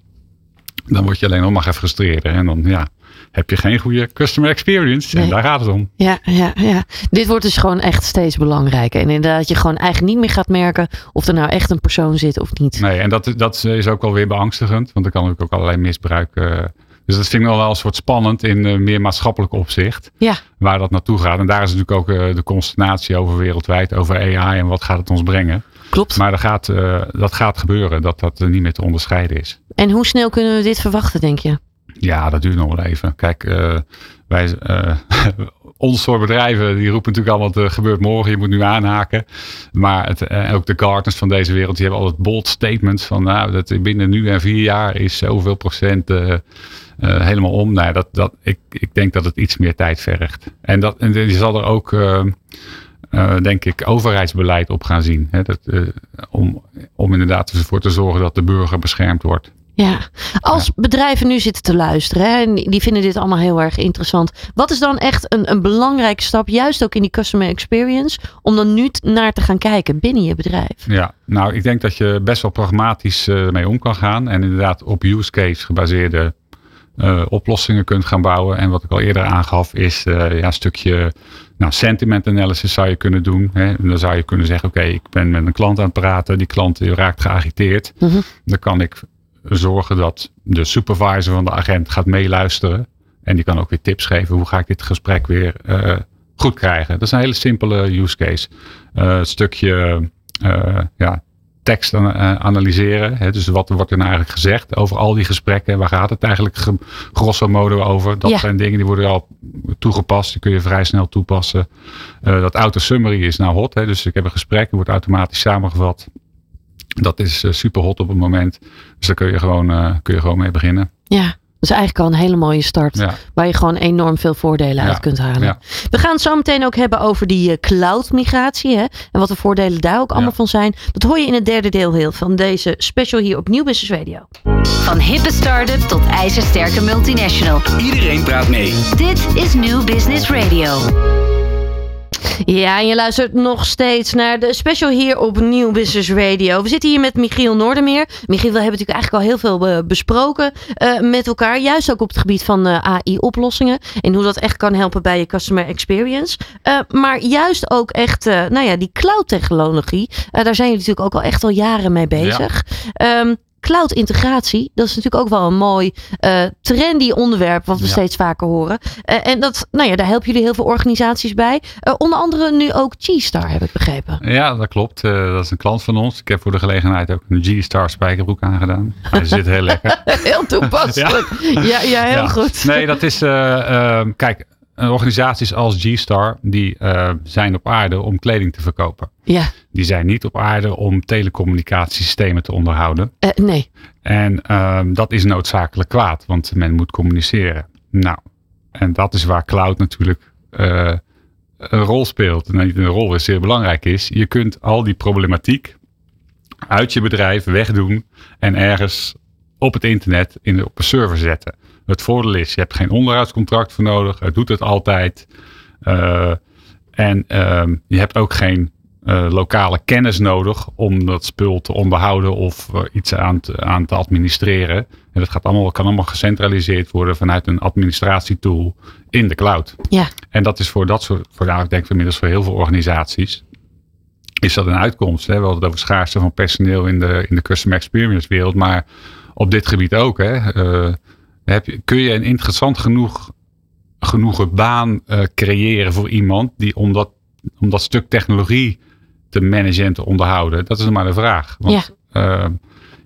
dan word je alleen nog maar gefrustreerder. En dan ja, heb je geen goede customer experience. Nee. En daar gaat het om. Ja, ja, ja. Dit wordt dus gewoon echt steeds belangrijker. En inderdaad, je gewoon eigenlijk niet meer gaat merken of er nou echt een persoon zit of niet. Nee, en dat, dat is ook wel weer beangstigend, want er kan natuurlijk ook allerlei misbruik. eh, dus dat vind ik wel een soort spannend in eh, meer maatschappelijk opzicht. Ja, waar dat naartoe gaat. En daar is natuurlijk ook eh, de consternatie over wereldwijd, over AI en wat gaat het ons brengen. klopt. Maar dat gaat, dat gaat gebeuren, dat dat niet meer te onderscheiden is. En hoe snel kunnen we dit verwachten, denk je? Ja, dat duurt nog wel even. Kijk, eh, wij, eh, ons soort bedrijven, die roepen natuurlijk allemaal, het gebeurt morgen, je moet nu aanhaken. Maar het, eh, ook de Gartners van deze wereld, die hebben altijd bold statements van, nou, dat binnen nu en vier jaar is zoveel procent eh, eh, helemaal om. Nou, dat, dat, ik, ik denk dat het iets meer tijd vergt. En, dat, en je zal er ook, eh, eh, denk ik, overheidsbeleid op gaan zien. Hè? Dat, eh, om, om inderdaad ervoor te zorgen dat de burger beschermd wordt. Ja, als bedrijven nu zitten te luisteren hè, en die vinden dit allemaal heel erg interessant. Wat is dan echt een, een belangrijke stap, juist ook in die customer experience, om dan nu naar te gaan kijken binnen je bedrijf? Ja, nou ik denk dat je best wel pragmatisch eh, mee om kan gaan. En inderdaad op use case gebaseerde eh, oplossingen kunt gaan bouwen. En wat ik al eerder aangaf is eh, ja, een stukje nou, sentiment analysis zou je kunnen doen. Hè. En dan zou je kunnen zeggen, oké, ik ben met een klant aan het praten. Die klant raakt geagiteerd. Mhm. Dan kan ik zorgen dat de supervisor van de agent gaat meeluisteren. En die kan ook weer tips geven. Hoe ga ik dit gesprek weer eh, goed krijgen? Dat is een hele simpele use case. Een stukje eh, ja, tekst an- analyseren. Hè? Dus wat wordt er nou eigenlijk gezegd over al die gesprekken? Waar gaat het eigenlijk ge- grosso modo over? Dat Ja. zijn dingen die worden al toegepast. Die kun je vrij snel toepassen. Dat auto summary is nou hot. Hè? Dus ik heb een gesprek. Die wordt automatisch samengevat. Dat is eh, super hot op het moment. Dus daar kun je gewoon, eh, kun je gewoon mee beginnen. Ja, dat is eigenlijk al een hele mooie start. Ja. Waar je gewoon enorm veel voordelen Ja, uit kunt halen. ja. We gaan het zo meteen ook hebben over die eh, cloud migratie. Hè? En wat de voordelen daar ook allemaal Ja. van zijn. Dat hoor je in het derde deel heel van deze special hier op Nieuw Business Radio. Van hippe start-up tot ijzersterke multinational. Iedereen praat mee. Dit is New Business Radio. Ja, en je luistert nog steeds naar de special hier op Nieuw Business Radio. We zitten hier met Michiel Noordermeer. Michiel, we hebben natuurlijk eigenlijk al heel veel eh, besproken eh, met elkaar. Juist ook op het gebied van eh, AI-oplossingen. En hoe dat echt kan helpen bij je customer experience. Maar juist ook echt, nou ja, die cloud-technologie. daar zijn jullie natuurlijk ook al echt al jaren mee bezig. Ehm, Cloud integratie, dat is natuurlijk ook wel een mooi eh, trendy onderwerp wat we Ja. steeds vaker horen. Eh, en dat, nou ja, daar helpen jullie heel veel organisaties bij. Eh, onder andere nu ook G-Star, heb ik begrepen. Ja, dat klopt. Dat is een klant van ons. Ik heb voor de gelegenheid ook een G-Star spijkerbroek aangedaan. Hij zit heel lekker. Heel toepasselijk. ja. Ja, heel Ja. goed. Nee, dat is. kijk, organisaties als G-Star die eh, zijn op aarde om kleding te verkopen. Ja, Die zijn niet op aarde om telecommunicatiesystemen te onderhouden. eh, nee. En ehm, dat is noodzakelijk kwaad, want men moet communiceren. Nou, en dat is waar cloud natuurlijk eh, een rol speelt. En niet een rol is zeer belangrijk is. Je kunt al die problematiek uit je bedrijf wegdoen en ergens op het internet in op een server zetten. Het voordeel is, je hebt geen onderhoudscontract voor nodig. Het doet het altijd. Eh, en ehm, je hebt ook geen eh, lokale kennis nodig om dat spul te onderhouden of eh, iets aan te, aan te administreren. En dat gaat allemaal, kan allemaal gecentraliseerd worden vanuit een administratietool in de cloud. Ja, En dat is voor dat soort, voor, nou, ik denk inmiddels voor heel veel organisaties, is dat een uitkomst. Hè? We hadden het over schaarste van personeel in de, in de customer experience wereld, maar op dit gebied ook. Hè? Heb je, kun je een interessant genoeg, genoegen baan eh, creëren voor iemand die om dat, om dat stuk technologie te managen en te onderhouden? Dat is maar de vraag. Want eh,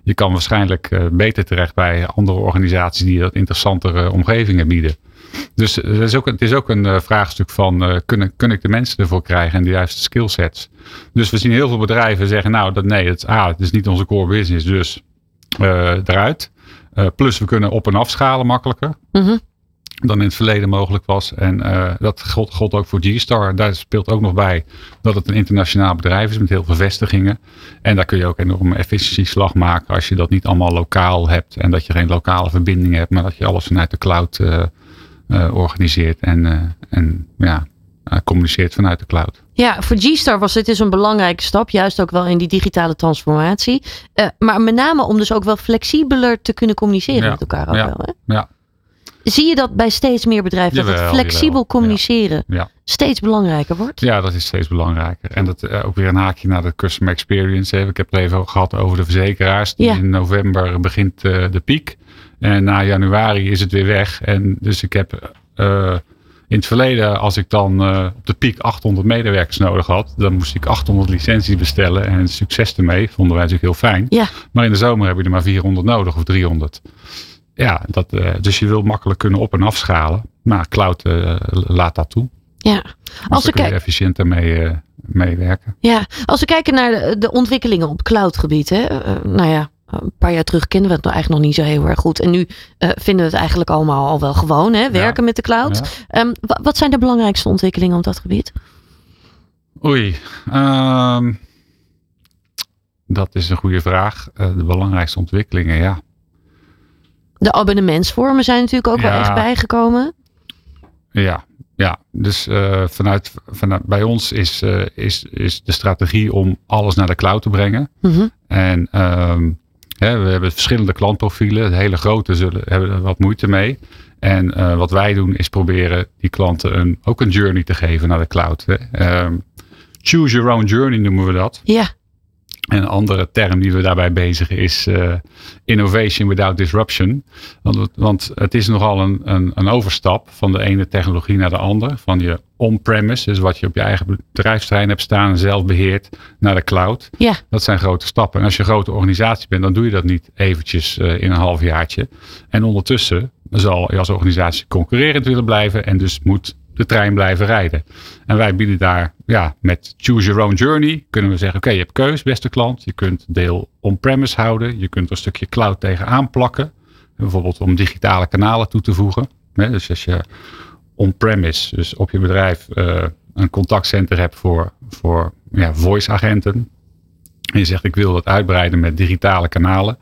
je kan waarschijnlijk eh, beter terecht bij andere organisaties die dat interessantere omgevingen bieden. Dus het is ook, het is ook een vraagstuk van kunnen, kun ik de mensen ervoor krijgen en de juiste skillsets. Dus we zien heel veel bedrijven zeggen nou dat nee, het, ah, het is niet onze core business, dus eruit. Eh, plus we kunnen op en afschalen makkelijker Mhm. dan in het verleden mogelijk was. En eh, dat gold, gold ook voor G-Star. Daar speelt ook nog bij dat het een internationaal bedrijf is met heel veel vestigingen. En daar kun je ook enorm efficiëntieslag maken als je dat niet allemaal lokaal hebt. En dat je geen lokale verbinding hebt, maar dat je alles vanuit de cloud eh, organiseert en, en ja, communiceert vanuit de cloud. Ja, voor G-Star was dit dus een belangrijke stap. Juist ook wel in die digitale transformatie. Eh, maar met name om dus ook wel flexibeler te kunnen communiceren Ja, met elkaar. Ook ja, wel, hè? ja. Zie je dat bij steeds meer bedrijven? dat het flexibel jawel. communiceren Ja. steeds belangrijker wordt? Ja, dat is steeds belangrijker. En dat eh, ook weer een haakje naar de customer experience. Hè. Ik heb het even gehad over de verzekeraars. In november begint eh, de piek. En na januari is het weer weg. En dus ik heb eh, in het verleden, als ik dan eh, op de piek 800 medewerkers nodig had, dan moest ik 800 licenties bestellen. En succes ermee, vonden wij natuurlijk heel fijn. Ja. Maar in de zomer heb je er maar 400 nodig of 300. Ja, dat, eh, dus je wil makkelijk kunnen op- en afschalen. Maar cloud eh, laat dat toe. Ja. Dus Als we, daar kun je kijk- efficiënter mee, eh, mee werken. ja. Als we kijken naar de, de ontwikkelingen op cloudgebied. Hè? nou ja, een paar jaar terug kenden we het nou eigenlijk nog niet zo heel erg goed. En nu eh, vinden we het eigenlijk allemaal al wel gewoon. Hè? Werken met de cloud. Ja. Ehm, wa- wat zijn de belangrijkste ontwikkelingen op dat gebied? Oei, ehm, dat is een goede vraag. Eh, de belangrijkste ontwikkelingen, ja. De abonnementsvormen zijn natuurlijk ook wel echt bijgekomen. Ja, ja. dus eh, vanuit, vanuit bij ons is, is, is de strategie om alles naar de cloud te brengen. Mhm. En ehm, we hebben verschillende klantprofielen. De hele grote zullen, hebben er wat moeite mee. En eh, wat wij doen is proberen die klanten een, ook een journey te geven naar de cloud. Ehm, choose your own journey noemen we dat. Ja, een andere term die we daarbij bezigen is eh, innovation without disruption. Want, het- want het is nogal een, een, een overstap van de ene technologie naar de andere. Van je on-premise, dus wat je op je eigen bedrijfsterrein hebt staan zelf beheert, naar de cloud. ja, Dat zijn grote stappen. En als je een grote organisatie bent, dan doe je dat niet eventjes eh, in een half jaartje. En ondertussen zal je als organisatie concurrerend willen blijven en dus moet de trein blijven rijden. En wij bieden daar, ja, met Choose Your Own Journey kunnen we zeggen, oké, je hebt keus, beste klant. Je kunt deel on-premise houden. Je kunt er een stukje cloud tegenaan plakken. Bijvoorbeeld om digitale kanalen toe te voegen. Hè, Dus als je on-premise, dus op je bedrijf, eh, een contactcenter hebt voor, voor ja, voice agenten. En je zegt ik wil dat uitbreiden met digitale kanalen.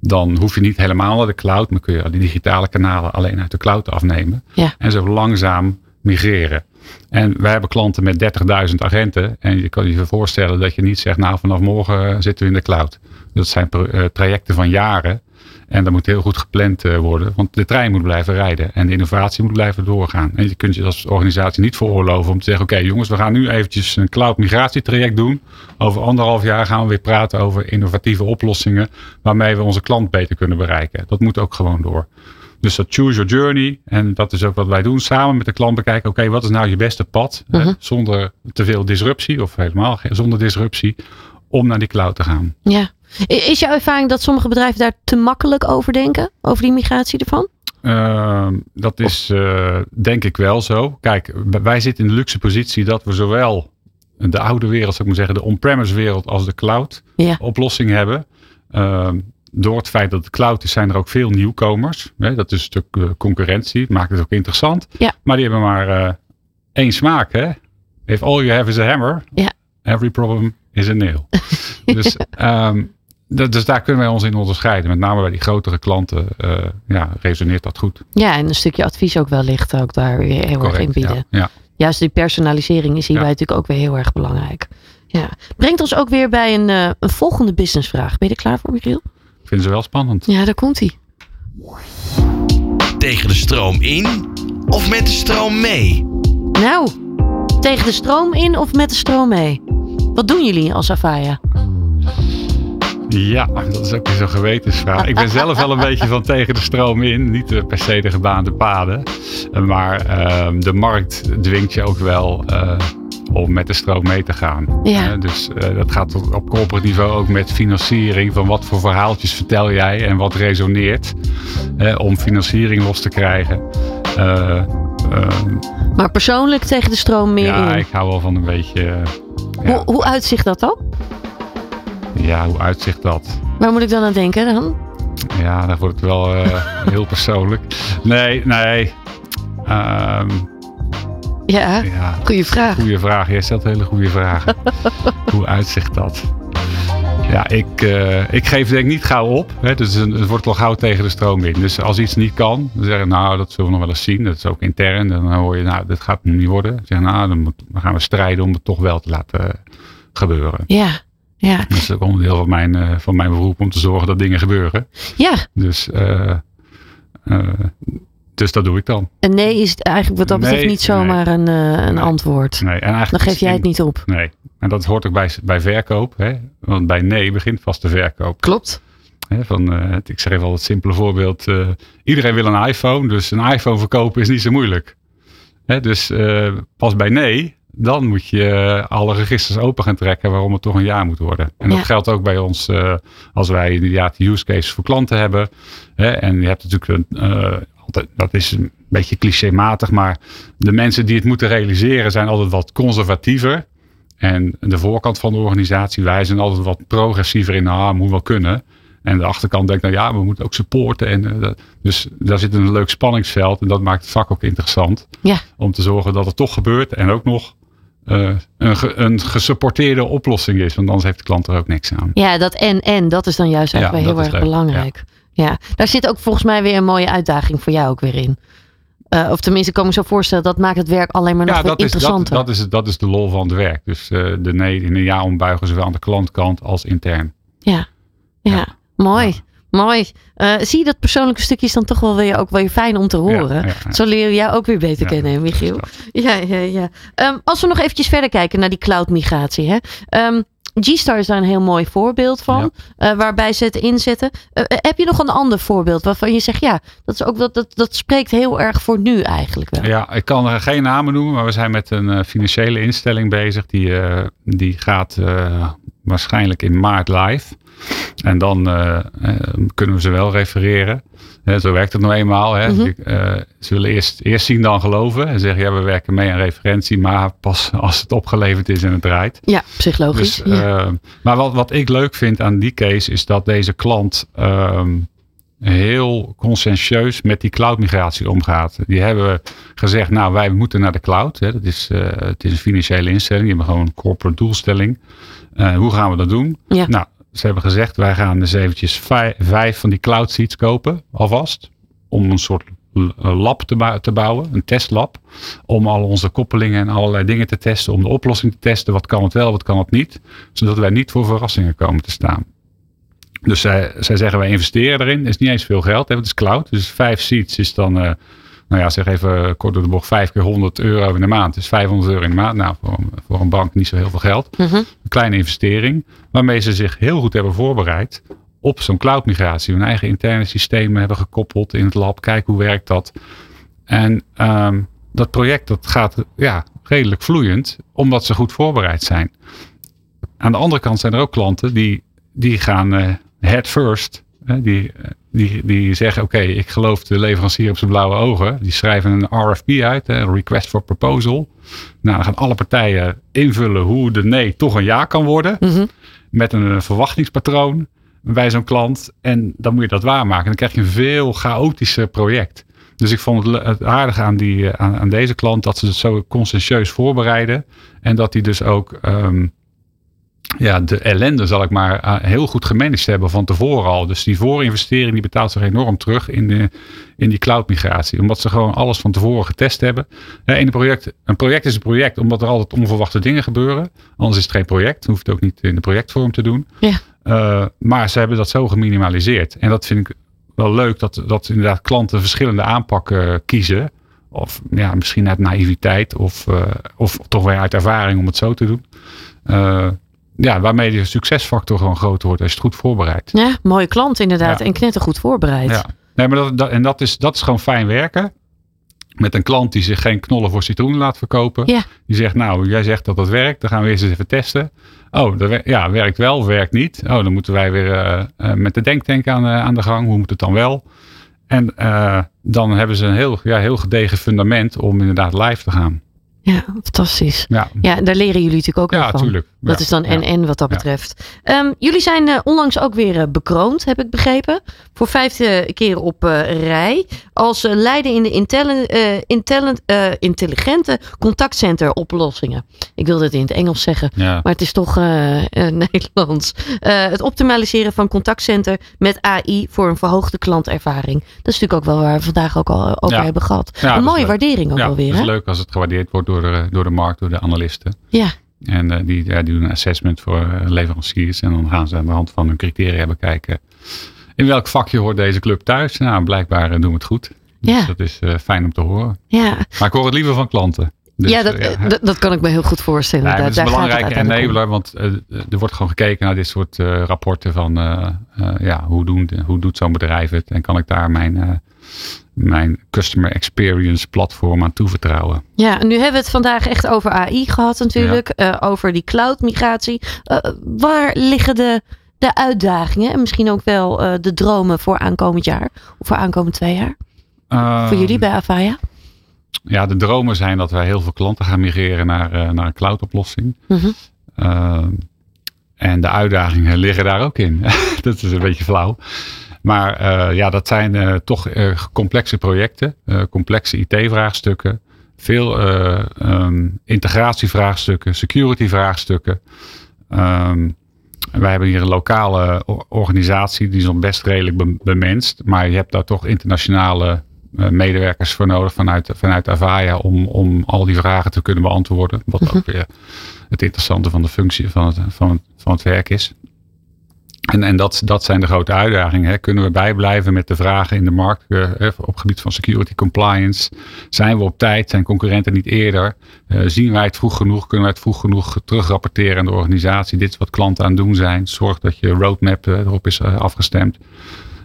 Dan hoef je niet helemaal naar de cloud, maar kun je die digitale kanalen alleen uit de cloud afnemen. Ja. En zo langzaam migreren. En wij hebben klanten met 30.000 agenten. En je kan je voorstellen dat je niet zegt, nou vanaf morgen eh, zitten we in de cloud. Dat zijn eh, trajecten van jaren. En dat moet heel goed gepland eh, worden. Want de trein moet blijven rijden. En de innovatie moet blijven doorgaan. En je kunt je als organisatie niet veroorloven om te zeggen. Oké jongens, we gaan nu eventjes een cloud migratietraject doen. Over anderhalf jaar gaan we weer praten over innovatieve oplossingen. Waarmee we onze klant beter kunnen bereiken. Dat moet ook gewoon door. Dus dat choose your journey. En dat is ook wat wij doen. Samen met de klant bekijken. Oké, wat is nou je beste pad? Mhm. zonder te veel disruptie. Of helemaal geen- zonder disruptie. Om naar die cloud te gaan. ja. Is jouw ervaring dat sommige bedrijven daar te makkelijk over denken? Over die migratie ervan? Ehm, dat is eh, denk ik wel zo. Kijk, wij zitten in de luxe positie dat we zowel de oude wereld, zou ik maar zeggen, de on-premise wereld als de cloud Ja. oplossing hebben. Ehm, door het feit dat het cloud is, zijn er ook veel nieuwkomers. Hè? Dat is een stuk eh, concurrentie. Het maakt het ook interessant. Ja. Maar die hebben maar eh, één smaak. Hè? If all you have is a hammer, Ja. every problem is a nail. dus, ehm, dat, dus daar kunnen wij ons in onderscheiden. Met name bij die grotere klanten eh, ja, resoneert dat goed. Ja, en een stukje advies ook wellicht ook daar weer heel erg in bieden. ja. ja. Juist die personalisering is hierbij natuurlijk ook weer heel erg belangrijk. Ja. Brengt ons ook weer bij een, een volgende businessvraag. Ben je er klaar voor, Michiel? Ik vind ze wel spannend. Ja, daar komt hij. Tegen de stroom in of met de stroom mee? Nou, tegen de stroom in of met de stroom mee? Wat doen jullie als Avaya? Ja, dat is ook weer zo'n gewetensvraag. Ik ben zelf wel een beetje van tegen de stroom in. Niet eh, per se de gebaande paden. Eh, Maar ehm, de markt dwingt je ook wel eh, om met de stroom mee te gaan. Ja. Eh, dus eh, dat gaat op, op corporate niveau ook met financiering. Van wat voor verhaaltjes vertel jij en wat resoneert. eh, om financiering los te krijgen. Eh, ehm, Maar persoonlijk tegen de stroom meer ja, in. ik hou wel van een beetje... eh, ja, Hoe, hoe uitzicht dat dan? ja, hoe uitzicht dat? Waar moet ik dan aan denken dan? Ja, dan wordt het wel eh, heel persoonlijk. Nee, nee. Ehm, Ja, ja, goede vraag. goede vraag. Jij stelt hele goede vragen. Hoe uitzicht dat? Ja, ik, eh, ik geef denk ik niet gauw op. Hè, dus het wordt wel gauw tegen de stroom in. Dus als iets niet kan, dan zeggen we, nou, dat zullen we nog wel eens zien. Dat is ook intern. Dan hoor je, nou, dit gaat niet worden. Dan zeggen, nou, dan, moet- dan gaan we strijden om het toch wel te laten gebeuren. Ja, ja, Dat is ook onderdeel van mijn, eh, van mijn beroep om te zorgen dat dingen gebeuren. ja. Dus, eh, eh, dus dat doe ik dan. En nee is eigenlijk wat dat betreft Nee, niet zomaar een, eh, een Nee. antwoord. Nee, en eigenlijk Dan geef jij het niet op. Nee, en dat hoort ook bij, bij verkoop. Hè? Want bij nee begint vast de verkoop. Klopt. Hè? Van, eh, ik schreef al het simpele voorbeeld. eh, iedereen wil een iPhone, dus een iPhone verkopen is niet zo moeilijk. Hè? Dus pas bij nee, dan moet je alle registers open gaan trekken waarom het toch een jaar moet worden. En dat Ja. geldt ook bij ons als wij inderdaad de use case voor klanten hebben. Hè? En je hebt natuurlijk een, dat is een beetje clichématig, maar de mensen die het moeten realiseren zijn altijd wat conservatiever. En de voorkant van de organisatie, wij zijn altijd wat progressiever in, ah, moet wel kunnen. En de achterkant denkt, nou ja, we moeten ook supporten. En, eh, dus daar zit een leuk spanningsveld en dat maakt het vak ook interessant. Ja. Om te zorgen dat het toch gebeurt en ook nog eh, een, ge- een gesupporteerde oplossing is. Want anders heeft de klant er ook niks aan. Ja, dat en en, dat is dan juist eigenlijk Ja, wel heel erg leuk. belangrijk. Ja. Daar zit ook volgens mij weer een mooie uitdaging voor jou ook weer in. Uh, of tenminste, ik kan me zo voorstellen, dat maakt het werk alleen maar nog ja, dat is, interessanter. dat, dat, is, dat is de lol van het werk. Dus uh, de nee in een ja ombuigen, zowel aan de klantkant als intern. Ja, ja. ja. mooi. Ja. Mooi. Uh, zie je dat persoonlijke stukje is dan toch wel weer ook wel weer fijn om te horen. Zo leren we jou ook weer beter kennen, Michiel. Ja, ja, ja. Um, als we nog eventjes verder kijken naar die cloud migratie. Hè? Um, G-Star is daar een heel mooi voorbeeld van. Uh, waarbij ze het inzetten. Uh, heb je nog een ander voorbeeld waarvan je zegt, ja, dat, is ook, dat, dat, dat spreekt heel erg voor nu eigenlijk wel. Ja, ik kan er geen namen noemen, maar we zijn met een financiële instelling bezig. Die, die gaat waarschijnlijk in maart live. En dan kunnen we ze wel refereren. He, zo werkt het nou eenmaal. Hè. Mm-hmm. uh, ze willen eerst, eerst zien dan geloven. En zeggen, ja, we werken mee aan referentie. Maar pas als het opgeleverd is en het draait. Ja, psychologisch. Dus, ja. maar wat, wat ik leuk vind aan die case is dat deze klant um, heel conscientieus met die cloud migratie omgaat. Die hebben gezegd, nou wij moeten naar de cloud. Hè. Dat is, uh, het is een financiële instelling. Die hebben gewoon een corporate doelstelling. hoe gaan we dat doen? Ja. Nou, ze hebben gezegd, wij gaan dus eventjes vijf, vijf van die cloud seats kopen, alvast. Om een soort lab te, te, bouwen, een testlab. Om al onze koppelingen en allerlei dingen te testen. Om de oplossing te testen. Wat kan het wel, wat kan het niet. Zodat wij niet voor verrassingen komen te staan. Dus zij, zij zeggen, wij investeren erin. Dat is niet eens veel geld, hè, het is cloud. Dus vijf seats is dan... Uh, nou ja, zeg even kort door de bocht, vijf keer 100 euro in de maand. Dus 500 euro in de maand. Nou, voor, voor een bank niet zo heel veel geld. Mm-hmm. Een kleine investering. Waarmee ze zich heel goed hebben voorbereid op zo'n cloud migratie. Hun eigen interne systemen hebben gekoppeld in het lab. Kijk hoe werkt dat. En um, dat project dat gaat ja, redelijk vloeiend. Omdat ze goed voorbereid zijn. Aan de andere kant zijn er ook klanten die, die gaan uh, head first. Hè, die, die, die zeggen, oké, okay, ik geloof de leverancier op zijn blauwe ogen. Die schrijven een RFP uit, een request for proposal. Nou, dan gaan alle partijen invullen hoe de nee toch een ja kan worden. Mm-hmm. Met een verwachtingspatroon bij zo'n klant. En dan moet je dat waarmaken. Dan krijg je een veel chaotischer project. Dus ik vond het, aardig aan, die, aan, aan, deze klant dat ze het zo conscientieus voorbereiden. En dat hij dus ook um, ja, de ellende, zal ik maar, heel goed gemanaged hebben van tevoren al. Dus die voorinvestering die betaalt zich enorm terug in, de, in die cloud migratie. Omdat ze gewoon alles van tevoren getest hebben. In een, project, een project is een project omdat er altijd onverwachte dingen gebeuren. Anders is het geen project. Hoeft het ook niet in de projectvorm te doen. Ja. Uh, maar ze hebben dat zo geminimaliseerd. En dat vind ik wel leuk dat, dat inderdaad klanten verschillende aanpakken kiezen. Of ja, misschien uit naïviteit of, uh, of toch weer uit ervaring om het zo te doen. Uh, ja, waarmee de succesfactor gewoon groter wordt als je het goed voorbereidt. Ja, mooie klant inderdaad. Ja. En knettergoed voorbereid. Ja. Nee, maar dat, dat, en dat is, dat is gewoon fijn werken. Met een klant die zich geen knollen voor citroen laat verkopen. Ja. Die zegt, nou, jij zegt dat dat werkt. Dan gaan we eerst eens even testen. Oh, dat ja, werkt wel, werkt niet. Oh, dan moeten wij weer uh, uh, met de denktank aan, uh, aan de gang. Hoe moet het dan wel? En dan hebben ze een heel, ja, heel gedegen fundament om inderdaad live te gaan. Ja, fantastisch. Ja. ja, daar leren jullie natuurlijk ook ja, van. Tuurlijk. Dat ja, is dan en en wat dat betreft. Um, jullie zijn uh, onlangs ook weer uh, bekroond, heb ik begrepen. Voor vijfde keer op uh, rij. Als leider in de intelli intelli intelligente contactcenter oplossingen. Ik wilde het in het Engels zeggen, maar het is toch Nederlands. het optimaliseren van contactcenter met AI voor een verhoogde klantervaring. Dat is natuurlijk ook wel waar we vandaag ook al over hebben gehad. een mooie waardering ook ja, alweer. Het is hè? leuk als het gewaardeerd wordt door de, door de markt, door de analisten. Ja. En uh, die, ja, die doen een assessment voor uh, leveranciers. En dan gaan ze aan de hand van hun criteria bekijken. In welk vakje hoort deze club thuis? Nou, blijkbaar uh, doen we het goed. Dus ja. dat is fijn om te horen. Ja. Maar ik hoor het liever van klanten. Dus, ja, dat, ja, dat kan ik me heel goed voorstellen. Het is een belangrijke enabler, want er wordt gewoon gekeken naar dit soort rapporten van ja, hoe, doen, hoe doet zo'n bedrijf het en kan ik daar mijn mijn customer experience platform aan toevertrouwen. Ja, en nu hebben we het vandaag echt over AI gehad natuurlijk. Ja. Uh, over die cloud migratie. Uh, waar liggen de, de uitdagingen en misschien ook wel uh, de dromen voor aankomend jaar? Of voor aankomend twee jaar? voor jullie bij Avaya? Ja, de dromen zijn dat wij heel veel klanten gaan migreren naar, naar een cloud oplossing. Mm -hmm. en de uitdagingen liggen daar ook in. dat is een beetje flauw. Maar uh, ja, dat zijn uh, toch uh, complexe projecten, complexe IT-vraagstukken, veel um, integratievraagstukken, security-vraagstukken. Um, En wij hebben hier een lokale organisatie die is nog best redelijk be- bemenst. Maar je hebt daar toch internationale eh, medewerkers voor nodig vanuit, vanuit Avaya om, om al die vragen te kunnen beantwoorden. Wat ook weer het interessante van de functie van het, van het, van het werk is. En, en dat, dat zijn de grote uitdagingen. Kunnen we bijblijven met de vragen in de markt eh, op het gebied van security compliance? Zijn we op tijd? Zijn concurrenten niet eerder? Eh, zien wij het vroeg genoeg? Kunnen wij het vroeg genoeg terugrapporteren aan de organisatie? Dit is wat klanten aan het doen zijn. Zorg dat je roadmap eh, erop is afgestemd.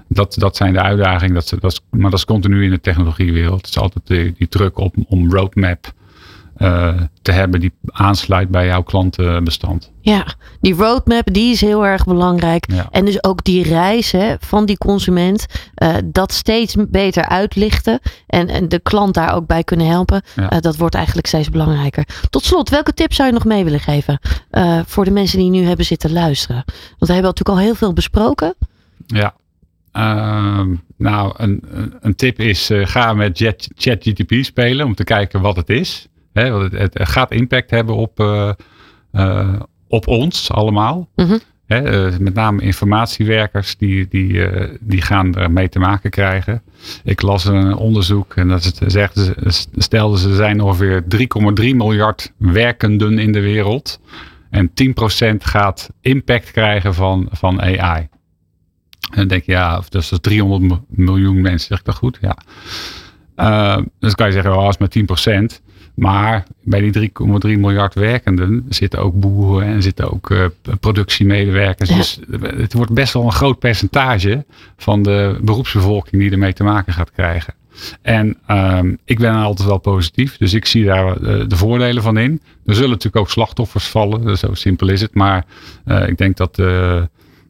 Dat, dat zijn de uitdagingen. Dat, dat maar dat is continu in de technologiewereld. Het is altijd die, die druk op om roadmap eh, te hebben die aansluit bij jouw klantenbestand. Ja, die roadmap die is heel erg belangrijk. Ja. En dus ook die reis hè, van die consument, eh, dat steeds beter uitlichten en, en de klant daar ook bij kunnen helpen. Ja. Eh, dat wordt eigenlijk steeds belangrijker. Tot slot, welke tips zou je nog mee willen geven voor de mensen die nu hebben zitten luisteren? Want we hebben natuurlijk al heel veel besproken. Ja. Ehm, nou, een, een- tip is: ga met ChatGTP spelen om te kijken wat het is. Hè, want het, het gaat impact hebben op, eh, eh, op ons allemaal. Mhm. Hè, eh, met name informatiewerkers die, die, die gaan er mee te maken krijgen. Ik las een onderzoek en dat het, zegden ze, stelden ze er zijn ongeveer 3,3 miljard werkenden in de wereld. En 10% gaat impact krijgen van, van AI. En dan denk je, ja, of dat is dus 300 m- miljoen mensen. Zeg ik dat goed? Ja. Eh, dus dan kan je zeggen, oh, is maar 10%. Maar bij die 3,3 miljard werkenden zitten ook boeren en zitten ook eh, productiemedewerkers. Ja. Dus het wordt best wel een groot percentage van de beroepsbevolking die ermee te maken gaat krijgen. En ehm, ik ben altijd wel positief, dus ik zie daar eh, de voordelen van in. Er zullen natuurlijk ook slachtoffers vallen, zo simpel is het. Maar eh, ik denk dat eh,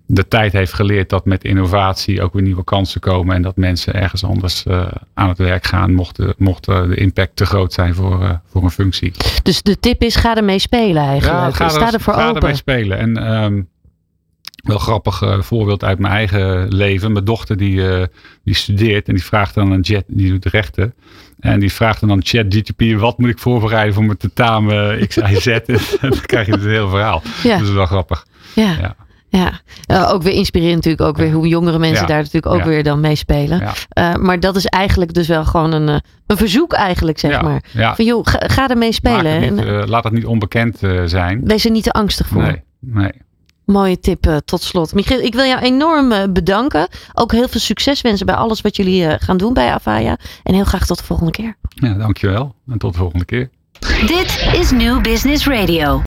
de tijd heeft geleerd dat met innovatie ook weer nieuwe kansen komen. En dat mensen ergens anders eh, aan het werk gaan, mocht, de- mocht de impact te groot zijn voor, eh, voor een functie. Dus de tip is, ga ermee spelen eigenlijk. ga Sta ervoor ga open. ermee spelen. En ehm, wel grappig eh, voorbeeld uit mijn eigen leven. Mijn dochter die, die studeert en die vraagt dan een jet, die doet rechten. En die vraagt dan aan ChatGTP, wat moet ik voorbereiden voor mijn tentamen X, Y, Z? en dan krijg je dus een heel verhaal. Ja. Dat is wel grappig. Ja. Ja. Ja, Eh, ook weer inspirerend natuurlijk. Ook weer hoe jongere mensen Ja. daar natuurlijk ook Ja. weer dan mee spelen. Ja. Eh, maar dat is eigenlijk dus wel gewoon een, eh, een verzoek eigenlijk, zeg Ja. maar. Ja. Van joh, ga, ga ermee spelen. het niet, en, laat het niet onbekend eh, zijn. wees er niet te angstig voor. Nee, nee. Mooie tip tot slot. Michiel, ik wil jou enorm bedanken. Ook heel veel succes wensen bij alles wat jullie eh, gaan doen bij Avaya. En heel graag tot de volgende keer. Ja, dankjewel. En tot de volgende keer. Dit is New Business Radio.